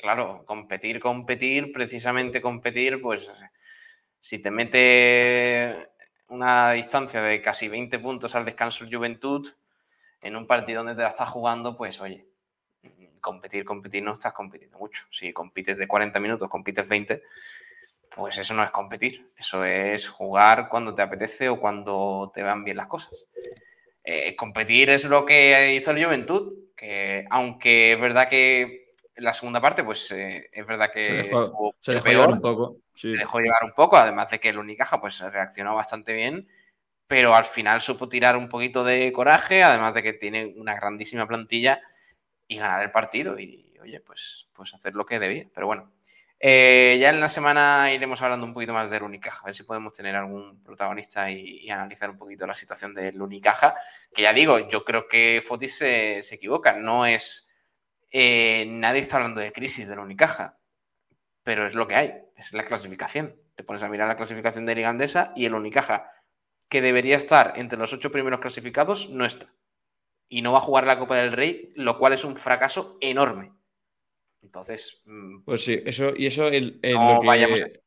claro, competir, competir, precisamente competir, pues si te mete una distancia de casi 20 puntos al descanso Juventud, en un partido donde te la estás jugando, pues oye, competir, competir, no estás compitiendo mucho. Si compites de 40 minutos, compites 20, pues eso no es competir. Eso es jugar cuando te apetece o cuando te van bien las cosas. Eh, competir es lo que hizo el Juventud, que aunque es verdad que en la segunda parte, pues eh, es verdad que se dejó, llevar un poco. Se dejó llevar un poco, además de que el Unicaja pues reaccionó bastante bien, pero al final supo tirar un poquito de coraje, además de que tiene una grandísima plantilla y ganar el partido y, oye, pues, pues hacer lo que debía. Pero bueno, Eh, ya en la semana iremos hablando un poquito más del Unicaja, a ver si podemos tener algún protagonista y, analizar un poquito la situación del Unicaja, que ya digo, yo creo que Fotis se, equivoca, no es... Eh, nadie está hablando de crisis del Unicaja, pero es lo que hay, es la clasificación. Te pones a mirar la clasificación de Liga Andesa y el Unicaja, que debería estar entre los ocho primeros clasificados, no está. Y no va a jugar la Copa del Rey, lo cual es un fracaso enorme. Entonces. Mm, pues sí, eso, y eso es lo que, vayamos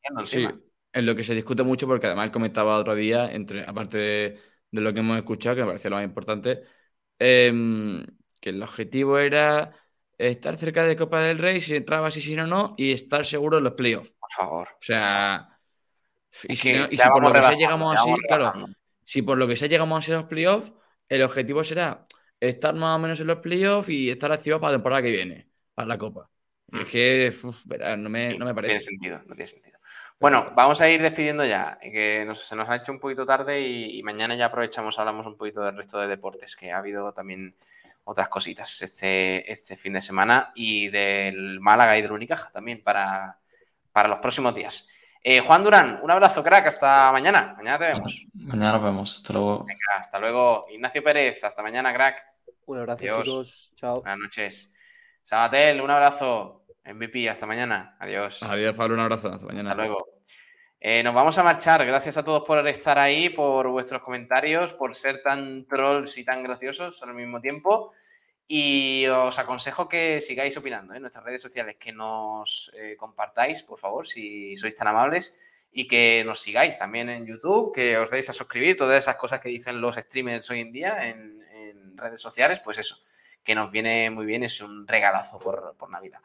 en lo que se discute mucho, porque además comentaba otro día, entre, aparte de, lo que hemos escuchado, que me parece lo más importante, em, que el objetivo era estar cerca de Copa del Rey, si entraba y si no, no, y estar seguro en los playoffs. Por favor. O sea. Y, si, por lo que sea llegamos así, claro, si por lo que sea llegamos a los playoffs, el objetivo será estar más o menos en los playoffs y estar activo para la temporada que viene, para la Copa. Es que, no, me, no me parece. Tiene sentido, no tiene sentido. Bueno, vamos a ir despidiendo ya, que se nos ha hecho un poquito tarde y, mañana ya aprovechamos, hablamos un poquito del resto de deportes, que ha habido también otras cositas este, este fin de semana y del Málaga y del Unicaja también para, para los próximos días. Eh, Juan Durán, un abrazo, crack, hasta mañana. Mañana te vemos. Mañana nos vemos, hasta luego. Venga, hasta luego. Ignacio Pérez, hasta mañana, crack. Un abrazo, chicos. Chao. Buenas noches. Sabatel, un abrazo. MVP, hasta mañana. Adiós. Adiós, Pablo, un abrazo. Hasta mañana. Hasta luego. Eh, nos vamos a marchar. Gracias a todos por estar ahí, por vuestros comentarios, por ser tan trolls y tan graciosos al mismo tiempo. Y os aconsejo que sigáis opinando en nuestras redes sociales, que nos eh, compartáis, por favor, si sois tan amables, y que nos sigáis también en YouTube, que os deis a suscribir, todas esas cosas que dicen los streamers hoy en día en, en redes sociales, pues eso, que nos viene muy bien, es un regalazo por, por Navidad.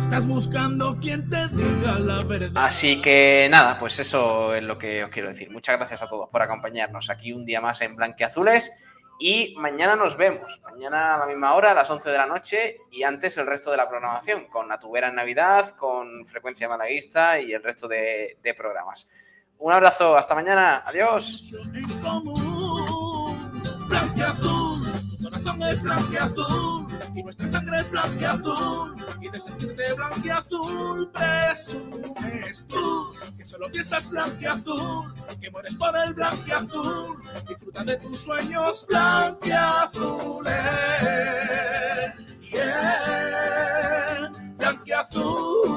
Estás buscando quien te diga la verdad. Así que nada, pues eso es lo que os quiero decir. Muchas gracias a todos por acompañarnos aquí un día más en Blanqueazules. Y mañana nos vemos, mañana a la misma hora, a las 11 de la noche, y antes el resto de la programación, con la tubera en Navidad, con frecuencia malaguista y el resto de, programas. Un abrazo, hasta mañana, adiós y nuestra sangre es blanca y azul y de sentirte blanca y azul presumes tú que solo piensas blanca y azul que mueres por el blanco y azul disfruta de tus sueños blanca y azul yeah. blanca y azul